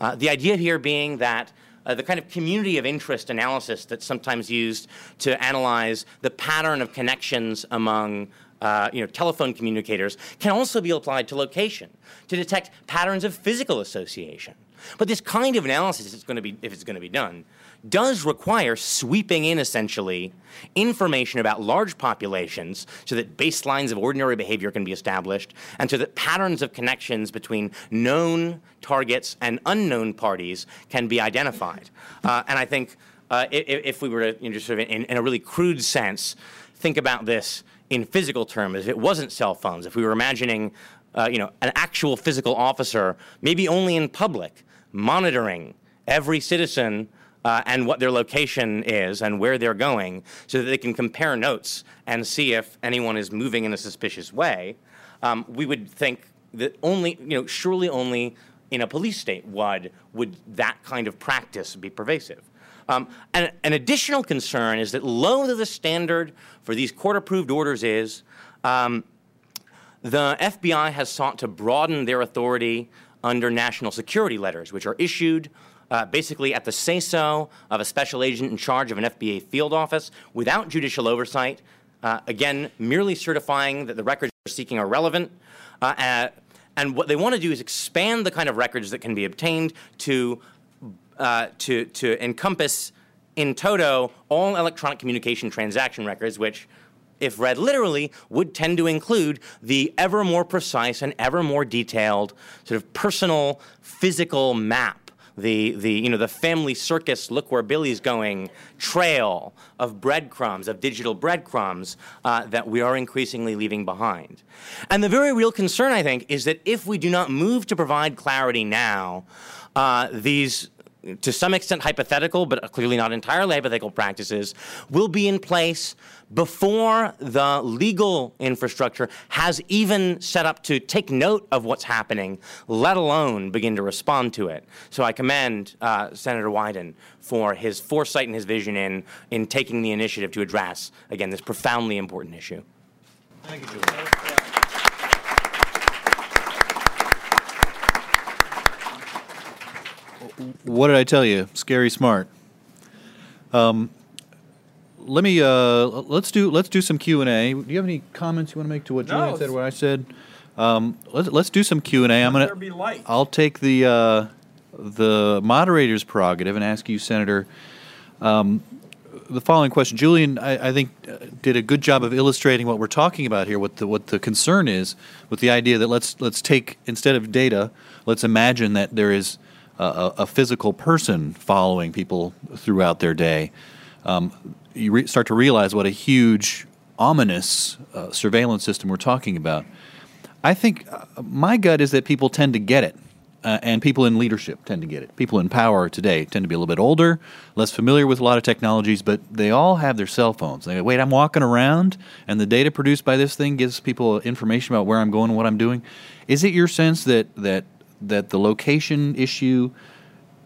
Uh, the idea here being that uh, the kind of community of interest analysis that's sometimes used to analyze the pattern of connections among uh, you know, telephone communicators can also be applied to location to detect patterns of physical association. But this kind of analysis is going to be, if it's going to be done, does require sweeping in essentially information about large populations so that baselines of ordinary behavior can be established and so that patterns of connections between known targets and unknown parties can be identified. Uh, and I think uh, if, if, we were to, you know, just sort of in, in a really crude sense, think about this in physical terms, if it wasn't cell phones, if we were imagining, uh, you know, an actual physical officer, maybe only in public, monitoring every citizen uh, and what their location is and where they're going, so that they can compare notes and see if anyone is moving in a suspicious way, um, we would think that only, you know, surely only in a police state would would that kind of practice be pervasive. Um, and an additional concern is that low to the standard for these court-approved orders is, um, the FBI has sought to broaden their authority under national security letters, which are issued uh, basically at the say-so of a special agent in charge of an FBI field office without judicial oversight. Uh, again, merely certifying that the records they're seeking are relevant. Uh, uh, and what they want to do is expand the kind of records that can be obtained to uh, to, to encompass in toto all electronic communication transaction records, which, if read literally, would tend to include the ever more precise and ever more detailed sort of personal physical map the, the, you know, the family circus, look where Billy's going, trail of breadcrumbs, of digital breadcrumbs uh, that we are increasingly leaving behind. And the very real concern, I think, is that if we do not move to provide clarity now, uh, these to some extent hypothetical, but clearly not entirely hypothetical practices, will be in place before the legal infrastructure has even set up to take note of what's happening, let alone begin to respond to it. So I commend uh, Senator Wyden for his foresight and his vision in, in taking the initiative to address, again, this profoundly important issue. Thank you, Julie. What did I tell you? Scary smart. Um, let me uh, let's do let's do some Q and A. Do you have any comments you want to make to what No, Julian said? What I said? Um, let's let's do some Q and A. I'm gonna be light. I'll take the uh, the moderator's prerogative and ask you, Senator. Um, the following question, Julian, I, I think uh, did a good job of illustrating what we're talking about here. What the what the concern is with the idea that let's let's take instead of data, let's imagine that there is a, a physical person following people throughout their day. Um, you re- start to realize what a huge, ominous uh, surveillance system we're talking about. I think uh, my gut is that people tend to get it. Uh, and people in leadership tend to get it. People in power today tend to be a little bit older, less familiar with a lot of technologies, but they all have their cell phones. They go, wait, I'm walking around, and the data produced by this thing gives people information about where I'm going and what I'm doing. Is it your sense that that that the location issue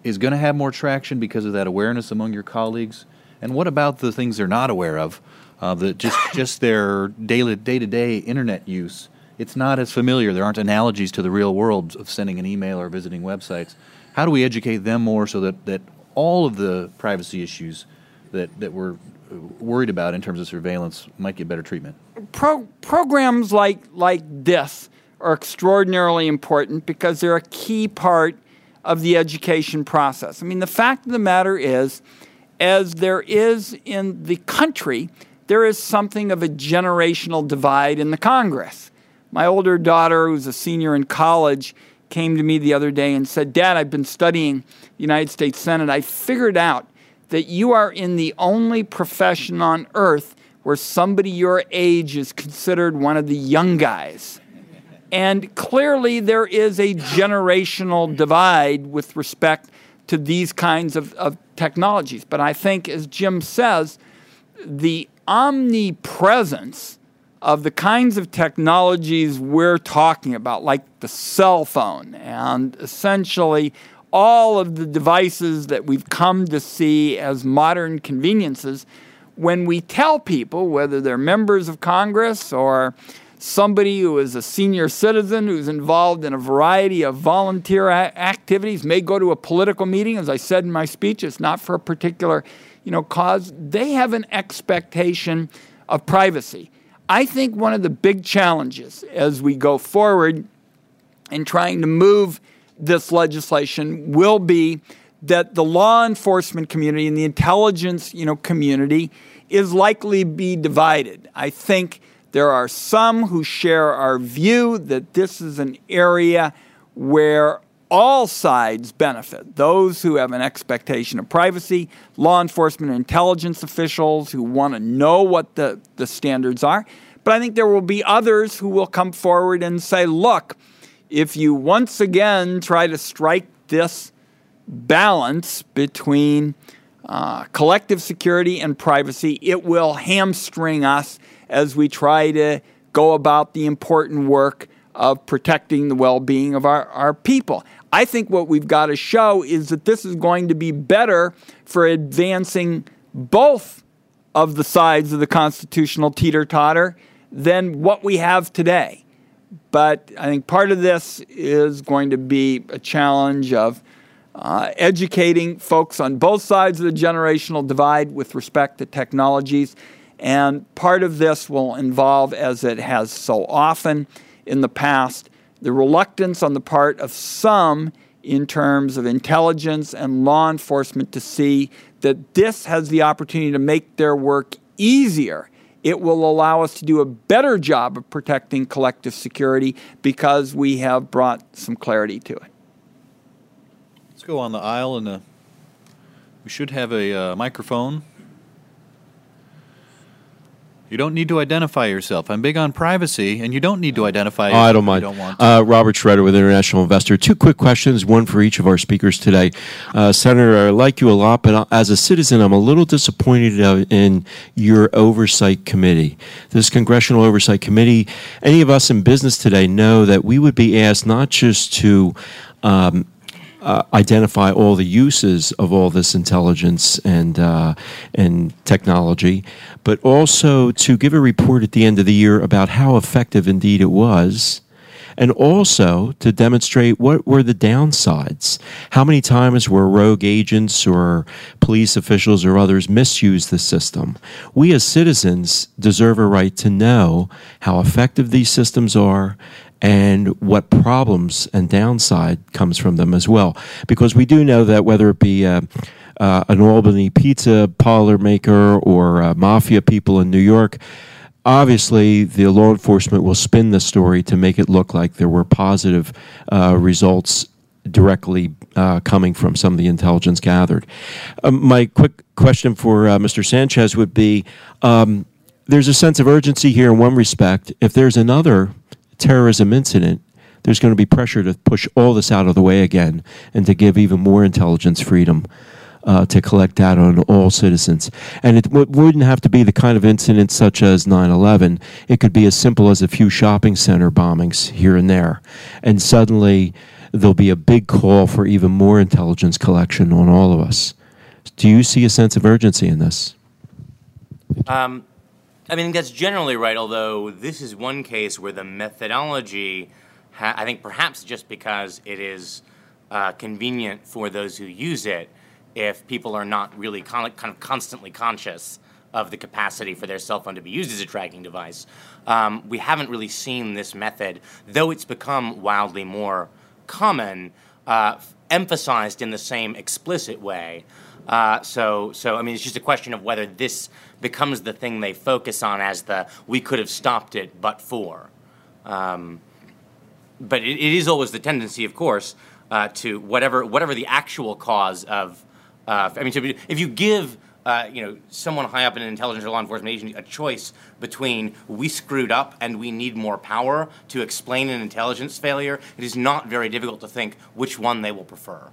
is going to have more traction because of that awareness among your colleagues? And what about the things they're not aware of, uh, the just just their daily day to day internet use? it's not as familiar. There aren't analogies to the real world of sending an email or visiting websites. How do we educate them more so that, that all of the privacy issues that, that we're worried about in terms of surveillance might get better treatment? Pro- programs like, like this are extraordinarily important because they're a key part of the education process. I mean, the fact of the matter is, as there is in the country, there is something of a generational divide in the Congress. My older daughter, who's a senior in college, came to me the other day and said, Dad, I've been studying the United States Senate. I figured out that you are in the only profession on earth where somebody your age is considered one of the young guys. And clearly, there is a generational divide with respect to these kinds of, of technologies. But I think, as Jim says, the omnipresence of the kinds of technologies we're talking about, like the cell phone, and essentially all of the devices that we've come to see as modern conveniences, when we tell people, whether they're members of Congress or somebody who is a senior citizen who's involved in a variety of volunteer activities, may go to a political meeting, as I said in my speech, it's not for a particular you know, cause, they have an expectation of privacy. I think one of the big challenges as we go forward in trying to move this legislation will be that the law enforcement community and the intelligence you know, community is likely to be divided. I think there are some who share our view that this is an area where all sides benefit those who have an expectation of privacy, law enforcement intelligence officials who want to know what the, the standards are. But I think there will be others who will come forward and say, look, if you once again try to strike this balance between uh, collective security and privacy, it will hamstring us as we try to go about the important work of protecting the well being of our, our people. I think what we've got to show is that this is going to be better for advancing both of the sides of the constitutional teeter totter than what we have today. But I think part of this is going to be a challenge of uh, educating folks on both sides of the generational divide with respect to technologies. And part of this will involve, as it has so often in the past, the reluctance on the part of some in terms of intelligence and law enforcement to see that this has the opportunity to make their work easier it will allow us to do a better job of protecting collective security because we have brought some clarity to it. Let's go on the aisle, and uh, we should have a uh, microphone you don't need to identify yourself. I'm big on privacy, and you don't need to identify. Oh, I don't mind. Don't uh, Robert Schroeder with International Investor. Two quick questions, one for each of our speakers today. Uh, Senator, I like you a lot, but as a citizen, I'm a little disappointed uh, in your oversight committee. This Congressional Oversight Committee, any of us in business today know that we would be asked not just to um, uh, identify all the uses of all this intelligence and uh, and technology, but also to give a report at the end of the year about how effective indeed it was. And also to demonstrate what were the downsides. How many times were rogue agents or police officials or others misuse the system? We as citizens deserve a right to know how effective these systems are and what problems and downside comes from them as well. Because we do know that whether it be uh, uh, an Albany pizza parlor maker or uh, mafia people in New York, obviously the law enforcement will spin the story to make it look like there were positive uh, results directly uh, coming from some of the intelligence gathered. Um, my quick question for uh, Mr. Sanchez would be um, there's a sense of urgency here in one respect. If there's another terrorism incident, there's going to be pressure to push all this out of the way again and to give even more intelligence freedom uh, to collect data on all citizens. And it wouldn't have to be the kind of incident such as 9 11. It could be as simple as a few shopping center bombings here and there. And suddenly there'll be a big call for even more intelligence collection on all of us. Do you see a sense of urgency in this? Um, I mean, that's generally right, although this is one case where the methodology, ha- I think perhaps just because it is uh, convenient for those who use it, if people are not really con- kind of constantly conscious of the capacity for their cell phone to be used as a tracking device, um, we haven't really seen this method, though it's become wildly more common, uh, emphasized in the same explicit way. Uh, so, so I mean, it's just a question of whether this becomes the thing they focus on as the we could have stopped it but for. Um, but it, it is always the tendency, of course, uh, to whatever whatever the actual cause of. Uh, I mean, be, if you give uh, you know someone high up in an intelligence or law enforcement agency a choice between we screwed up and we need more power to explain an intelligence failure, it is not very difficult to think which one they will prefer.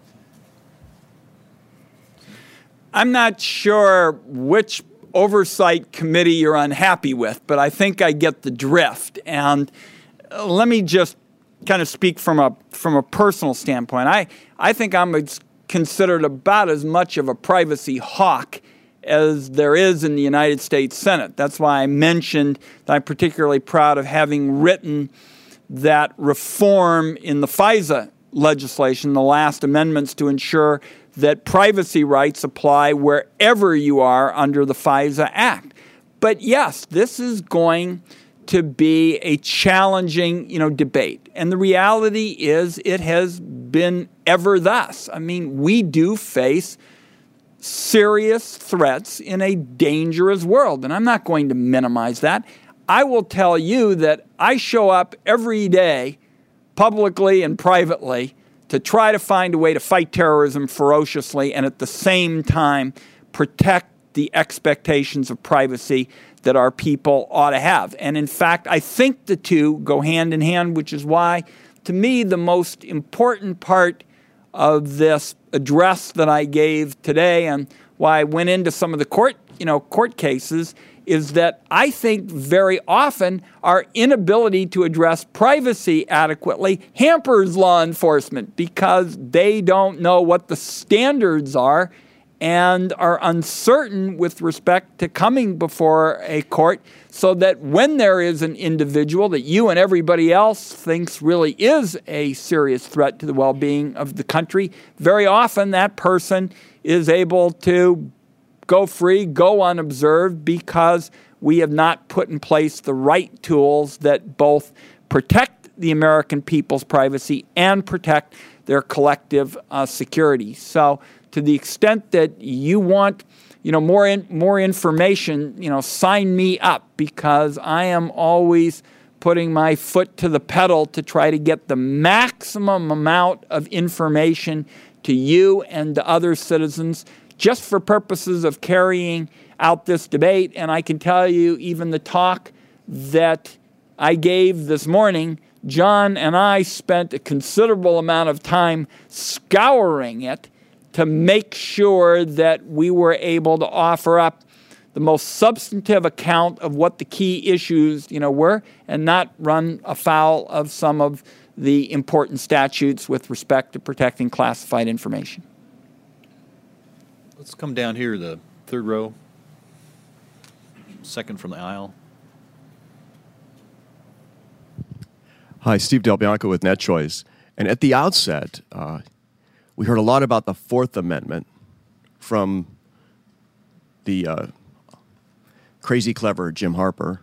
I'm not sure which oversight committee you're unhappy with, but I think I get the drift. And uh, let me just kind of speak from a from a personal standpoint. I I think I'm considered about as much of a privacy hawk as there is in the United States Senate. That's why I mentioned that I'm particularly proud of having written that reform in the FISA legislation, the last amendments to ensure that privacy rights apply wherever you are under the FISA Act. But yes, this is going to be a challenging, you know, debate. And the reality is it has been ever thus. I mean, we do face serious threats in a dangerous world, and I'm not going to minimize that. I will tell you that I show up every day publicly and privately to try to find a way to fight terrorism ferociously and at the same time protect the expectations of privacy that our people ought to have. And in fact, I think the two go hand in hand, which is why, to me, the most important part of this address that I gave today and why I went into some of the court, you know, court cases is that I think very often our inability to address privacy adequately hampers law enforcement because they don't know what the standards are and are uncertain with respect to coming before a court so that when there is an individual that you and everybody else thinks really is a serious threat to the well-being of the country very often that person is able to go free, go unobserved, because we have not put in place the right tools that both protect the American people's privacy and protect their collective uh, security. So, to the extent that you want, you know, more in, more information, you know, sign me up because I am always putting my foot to the pedal to try to get the maximum amount of information to you and to other citizens just for purposes of carrying out this debate. And I can tell you, even the talk that I gave this morning, John and I spent a considerable amount of time scouring it to make sure that we were able to offer up the most substantive account of what the key issues you know were and not run afoul of some of the important statutes with respect to protecting classified information. Let's come down here, the third row, second from the aisle. Hi, Steve DelBianco with NetChoice. And at the outset, uh, we heard a lot about the Fourth Amendment from the uh, crazy clever Jim Harper,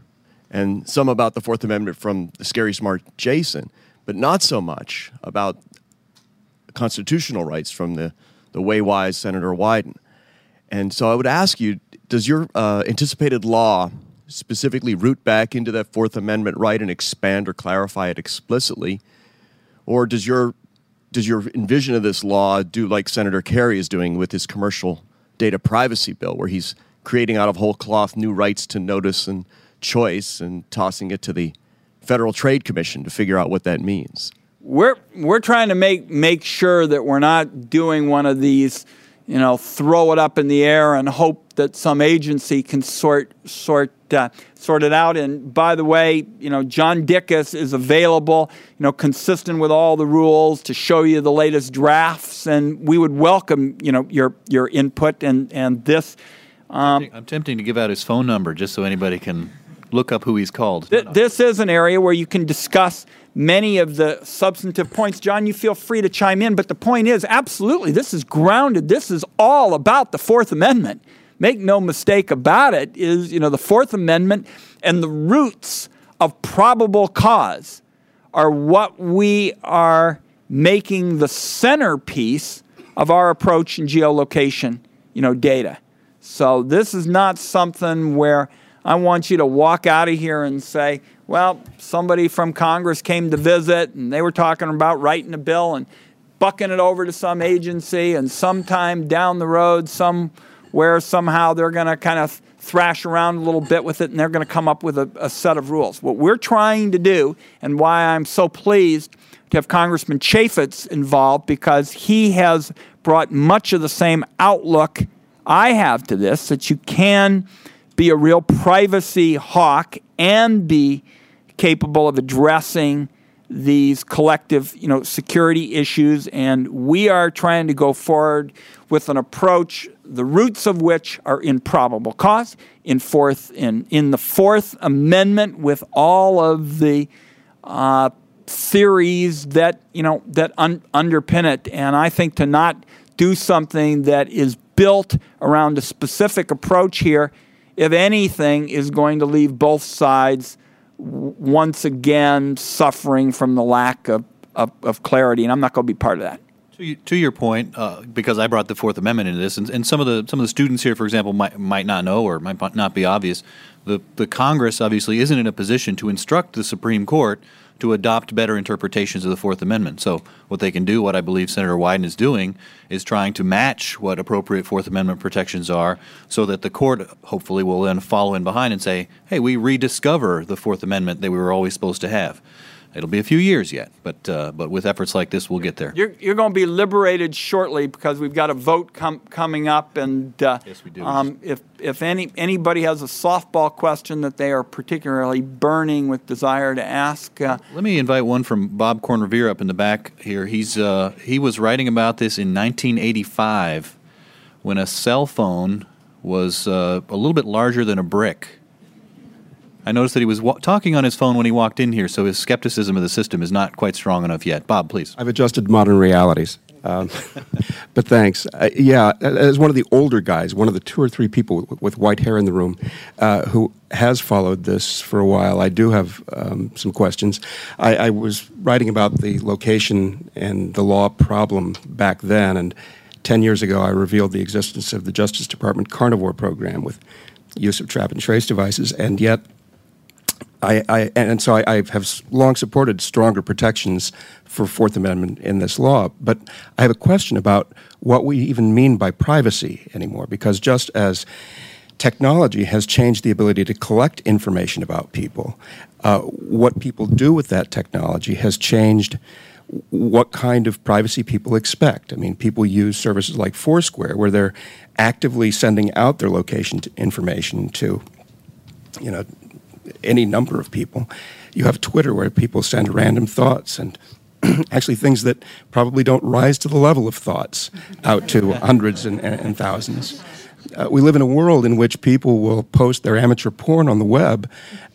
and some about the Fourth Amendment from the scary smart Jason, but not so much about constitutional rights from the, the way wise Senator Wyden. And so I would ask you does your uh, anticipated law specifically root back into that Fourth Amendment right and expand or clarify it explicitly? Or does your does your envision of this law do like Senator Kerry is doing with his commercial data privacy bill, where he's creating out of whole cloth new rights to notice and choice and tossing it to the Federal Trade Commission to figure out what that means? We're we're trying to make make sure that we're not doing one of these you know, throw it up in the air and hope that some agency can sort sort uh, sort it out. And by the way, you know, John Dickas is available, you know, consistent with all the rules to show you the latest drafts, and we would welcome, you know, your your input and and this. I'm tempting to give out his phone number just so anybody can look up who he's called. Th- this is an area where you can discuss many of the substantive points. John, you feel free to chime in, but the point is absolutely, this is grounded. This is all about the Fourth Amendment. Make no mistake about it, is, you know, the Fourth Amendment and the roots of probable cause are what we are making the centerpiece of our approach in geolocation, you know, data. So this is not something where I want you to walk out of here and say, well, somebody from Congress came to visit and they were talking about writing a bill and bucking it over to some agency and sometime down the road somewhere somehow they're going to kind of thrash around a little bit with it and they're going to come up with a, a set of rules. What we're trying to do and why I'm so pleased to have Congressman Chaffetz involved because he has brought much of the same outlook I have to this that you can be a real privacy hawk and be capable of addressing these collective, you know, security issues. And we are trying to go forward with an approach the roots of which are in probable cause in fourth in in the fourth amendment with all of the uh, theories that you know that un- underpin it. And i think to not do something that is built around a specific approach here if anything is going to leave both sides once again suffering from the lack of, of, of clarity and i'm not going to be part of that To, to your point, uh, because I brought the Fourth Amendment into this, and, and some of the some of the students here, for example, might might not know or might not be obvious. The the Congress obviously isn't in a position to instruct the Supreme Court to adopt better interpretations of the Fourth Amendment. So what they can do, what I believe Senator Wyden is doing, is trying to match what appropriate Fourth Amendment protections are, so that the court hopefully will then follow in behind and say, "Hey, we rediscover the Fourth Amendment that we were always supposed to have." It'll be a few years yet, but uh, but with efforts like this, we'll get there. You're, you're going to be liberated shortly because we've got a vote com- coming up, and uh, Yes, we do. Um, if if any anybody has a softball question that they are particularly burning with desire to ask, uh, Let me invite one from Bob Corn-Revere up in the back here. He's uh, he was writing about this in 1985 when a cell phone was uh, a little bit larger than a brick. I noticed that he was wa- talking on his phone when he walked in here, so his skepticism of the system is not quite strong enough yet. Bob, please. I've adjusted modern realities. Um, but thanks. Uh, yeah, as one of the older guys, one of the two or three people with, with white hair in the room uh, who has followed this for a while, I do have um, some questions. I, I was writing about the location and the law problem back then, and 10 years ago I revealed the existence of the Justice Department carnivore program with use of trap and trace devices, and yet I, I, and so I, I have long supported stronger protections for Fourth Amendment in this law. But I have a question about what we even mean by privacy anymore, because just as technology has changed the ability to collect information about people, uh, what people do with that technology has changed what kind of privacy people expect. I mean, people use services like Foursquare, where they're actively sending out their location to information to, you know, any number of people. You have Twitter where people send random thoughts and actually things that probably don't rise to the level of thoughts out to hundreds and, and, and thousands. Uh, we live in a world in which people will post their amateur porn on the web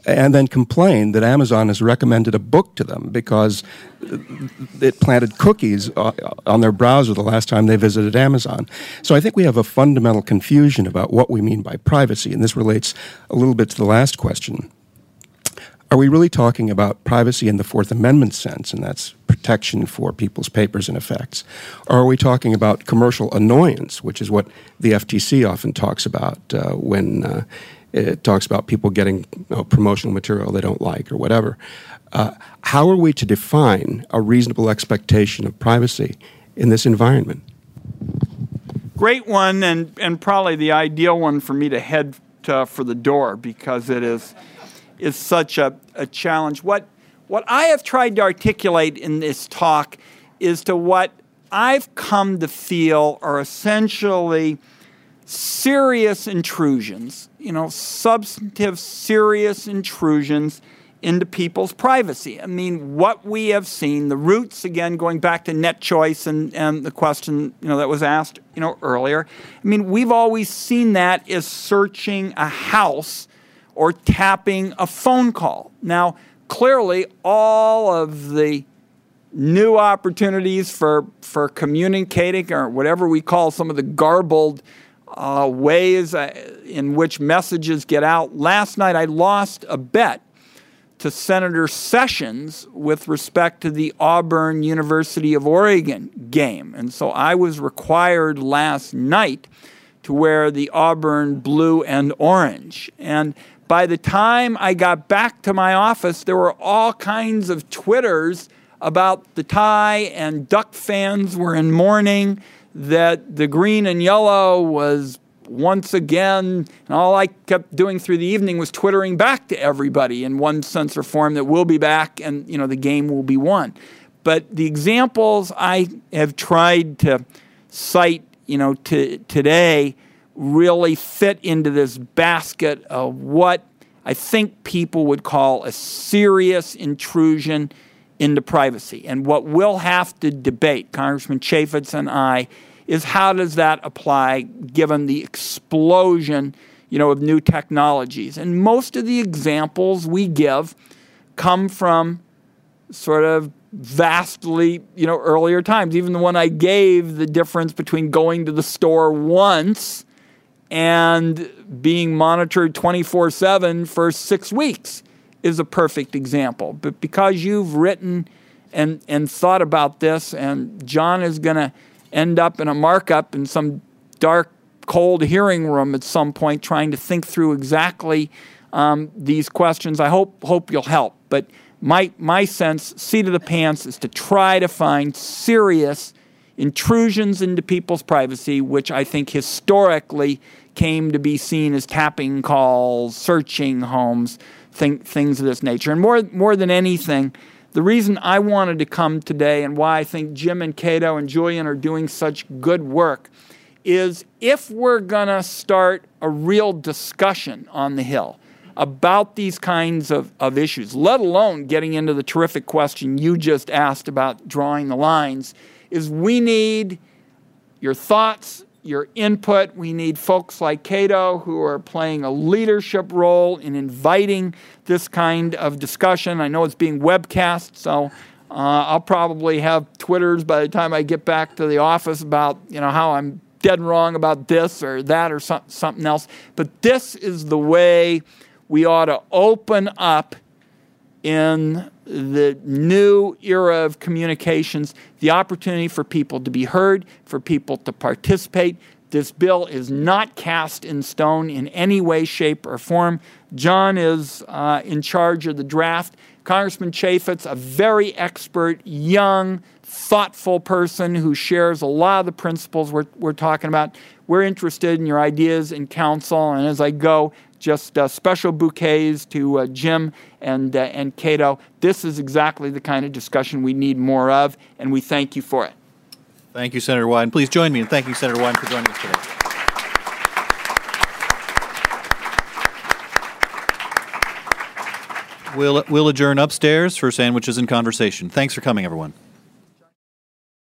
and then complain that Amazon has recommended a book to them because it planted cookies uh, on their browser the last time they visited Amazon. So I think we have a fundamental confusion about what we mean by privacy, and this relates a little bit to the last question. Are we really talking about privacy in the Fourth Amendment sense, and that's protection for people's papers and effects? Or are we talking about commercial annoyance, which is what the FTC often talks about uh, when uh, it talks about people getting you know, promotional material they don't like or whatever? Uh, how are we to define a reasonable expectation of privacy in this environment? great one, and and probably the ideal one for me to head to, for the door because it is is such a, a challenge. What what I have tried to articulate in this talk is to what I've come to feel are essentially serious intrusions, you know, substantive, serious intrusions into people's privacy. I mean, what we have seen, the roots again going back to net choice and, and the question you know that was asked you know earlier. I mean, we've always seen that as searching a house or tapping a phone call. Now, clearly, all of the new opportunities for for communicating or whatever we call some of the garbled uh, ways uh, in which messages get out. Last night, I lost a bet to Senator Sessions with respect to the Auburn University of Oregon game. And so I was required last night to wear the Auburn blue and orange. And by the time I got back to my office, there were all kinds of Twitters about the tie, and Duck fans were in mourning that the green and yellow was once again, and all I kept doing through the evening was twittering back to everybody in one sense or form that we'll be back and you know the game will be won. But the examples I have tried to cite, you know, to, today really fit into this basket of what I think people would call a serious intrusion into privacy. And what we'll have to debate, Congressman Chaffetz and I, is how does that apply given the explosion you know, of new technologies? And most of the examples we give come from sort of vastly you know earlier times even the one i gave the difference between going to the store once and being monitored 24/7 for 6 weeks is a perfect example but because you've written and and thought about this and John is going to end up in a markup in some dark, cold hearing room at some point trying to think through exactly um, these questions. I hope hope you'll help. But my my sense, seat of the pants, is to try to find serious intrusions into people's privacy, which I think historically came to be seen as tapping calls, searching homes, think, things of this nature. And more more than anything, the reason I wanted to come today and why I think Jim and Cato and Julian are doing such good work is if we're going to start a real discussion on the Hill about these kinds of, of issues, let alone getting into the terrific question you just asked about drawing the lines, is we need your thoughts, your input. We need folks like Cato who are playing a leadership role in inviting this kind of discussion. I know it's being webcast, so uh, I'll probably have Twitters by the time I get back to the office about you know how I'm dead wrong about this or that or some, something else. But this is the way we ought to open up in the new era of communications, the opportunity for people to be heard, for people to participate. This bill is not cast in stone in any way, shape, or form. John is uh, in charge of the draft. Congressman Chaffetz, a very expert, young, thoughtful person who shares a lot of the principles we're, we're talking about. We're interested in your ideas and counsel. And as I go, just uh, special bouquets to uh, Jim and, uh, and Cato. This is exactly the kind of discussion we need more of, and we thank you for it. Thank you, Senator Wyden. Please join me in thanking Senator Wyden for joining us today. We'll, we'll adjourn upstairs for sandwiches and conversation. Thanks for coming, everyone.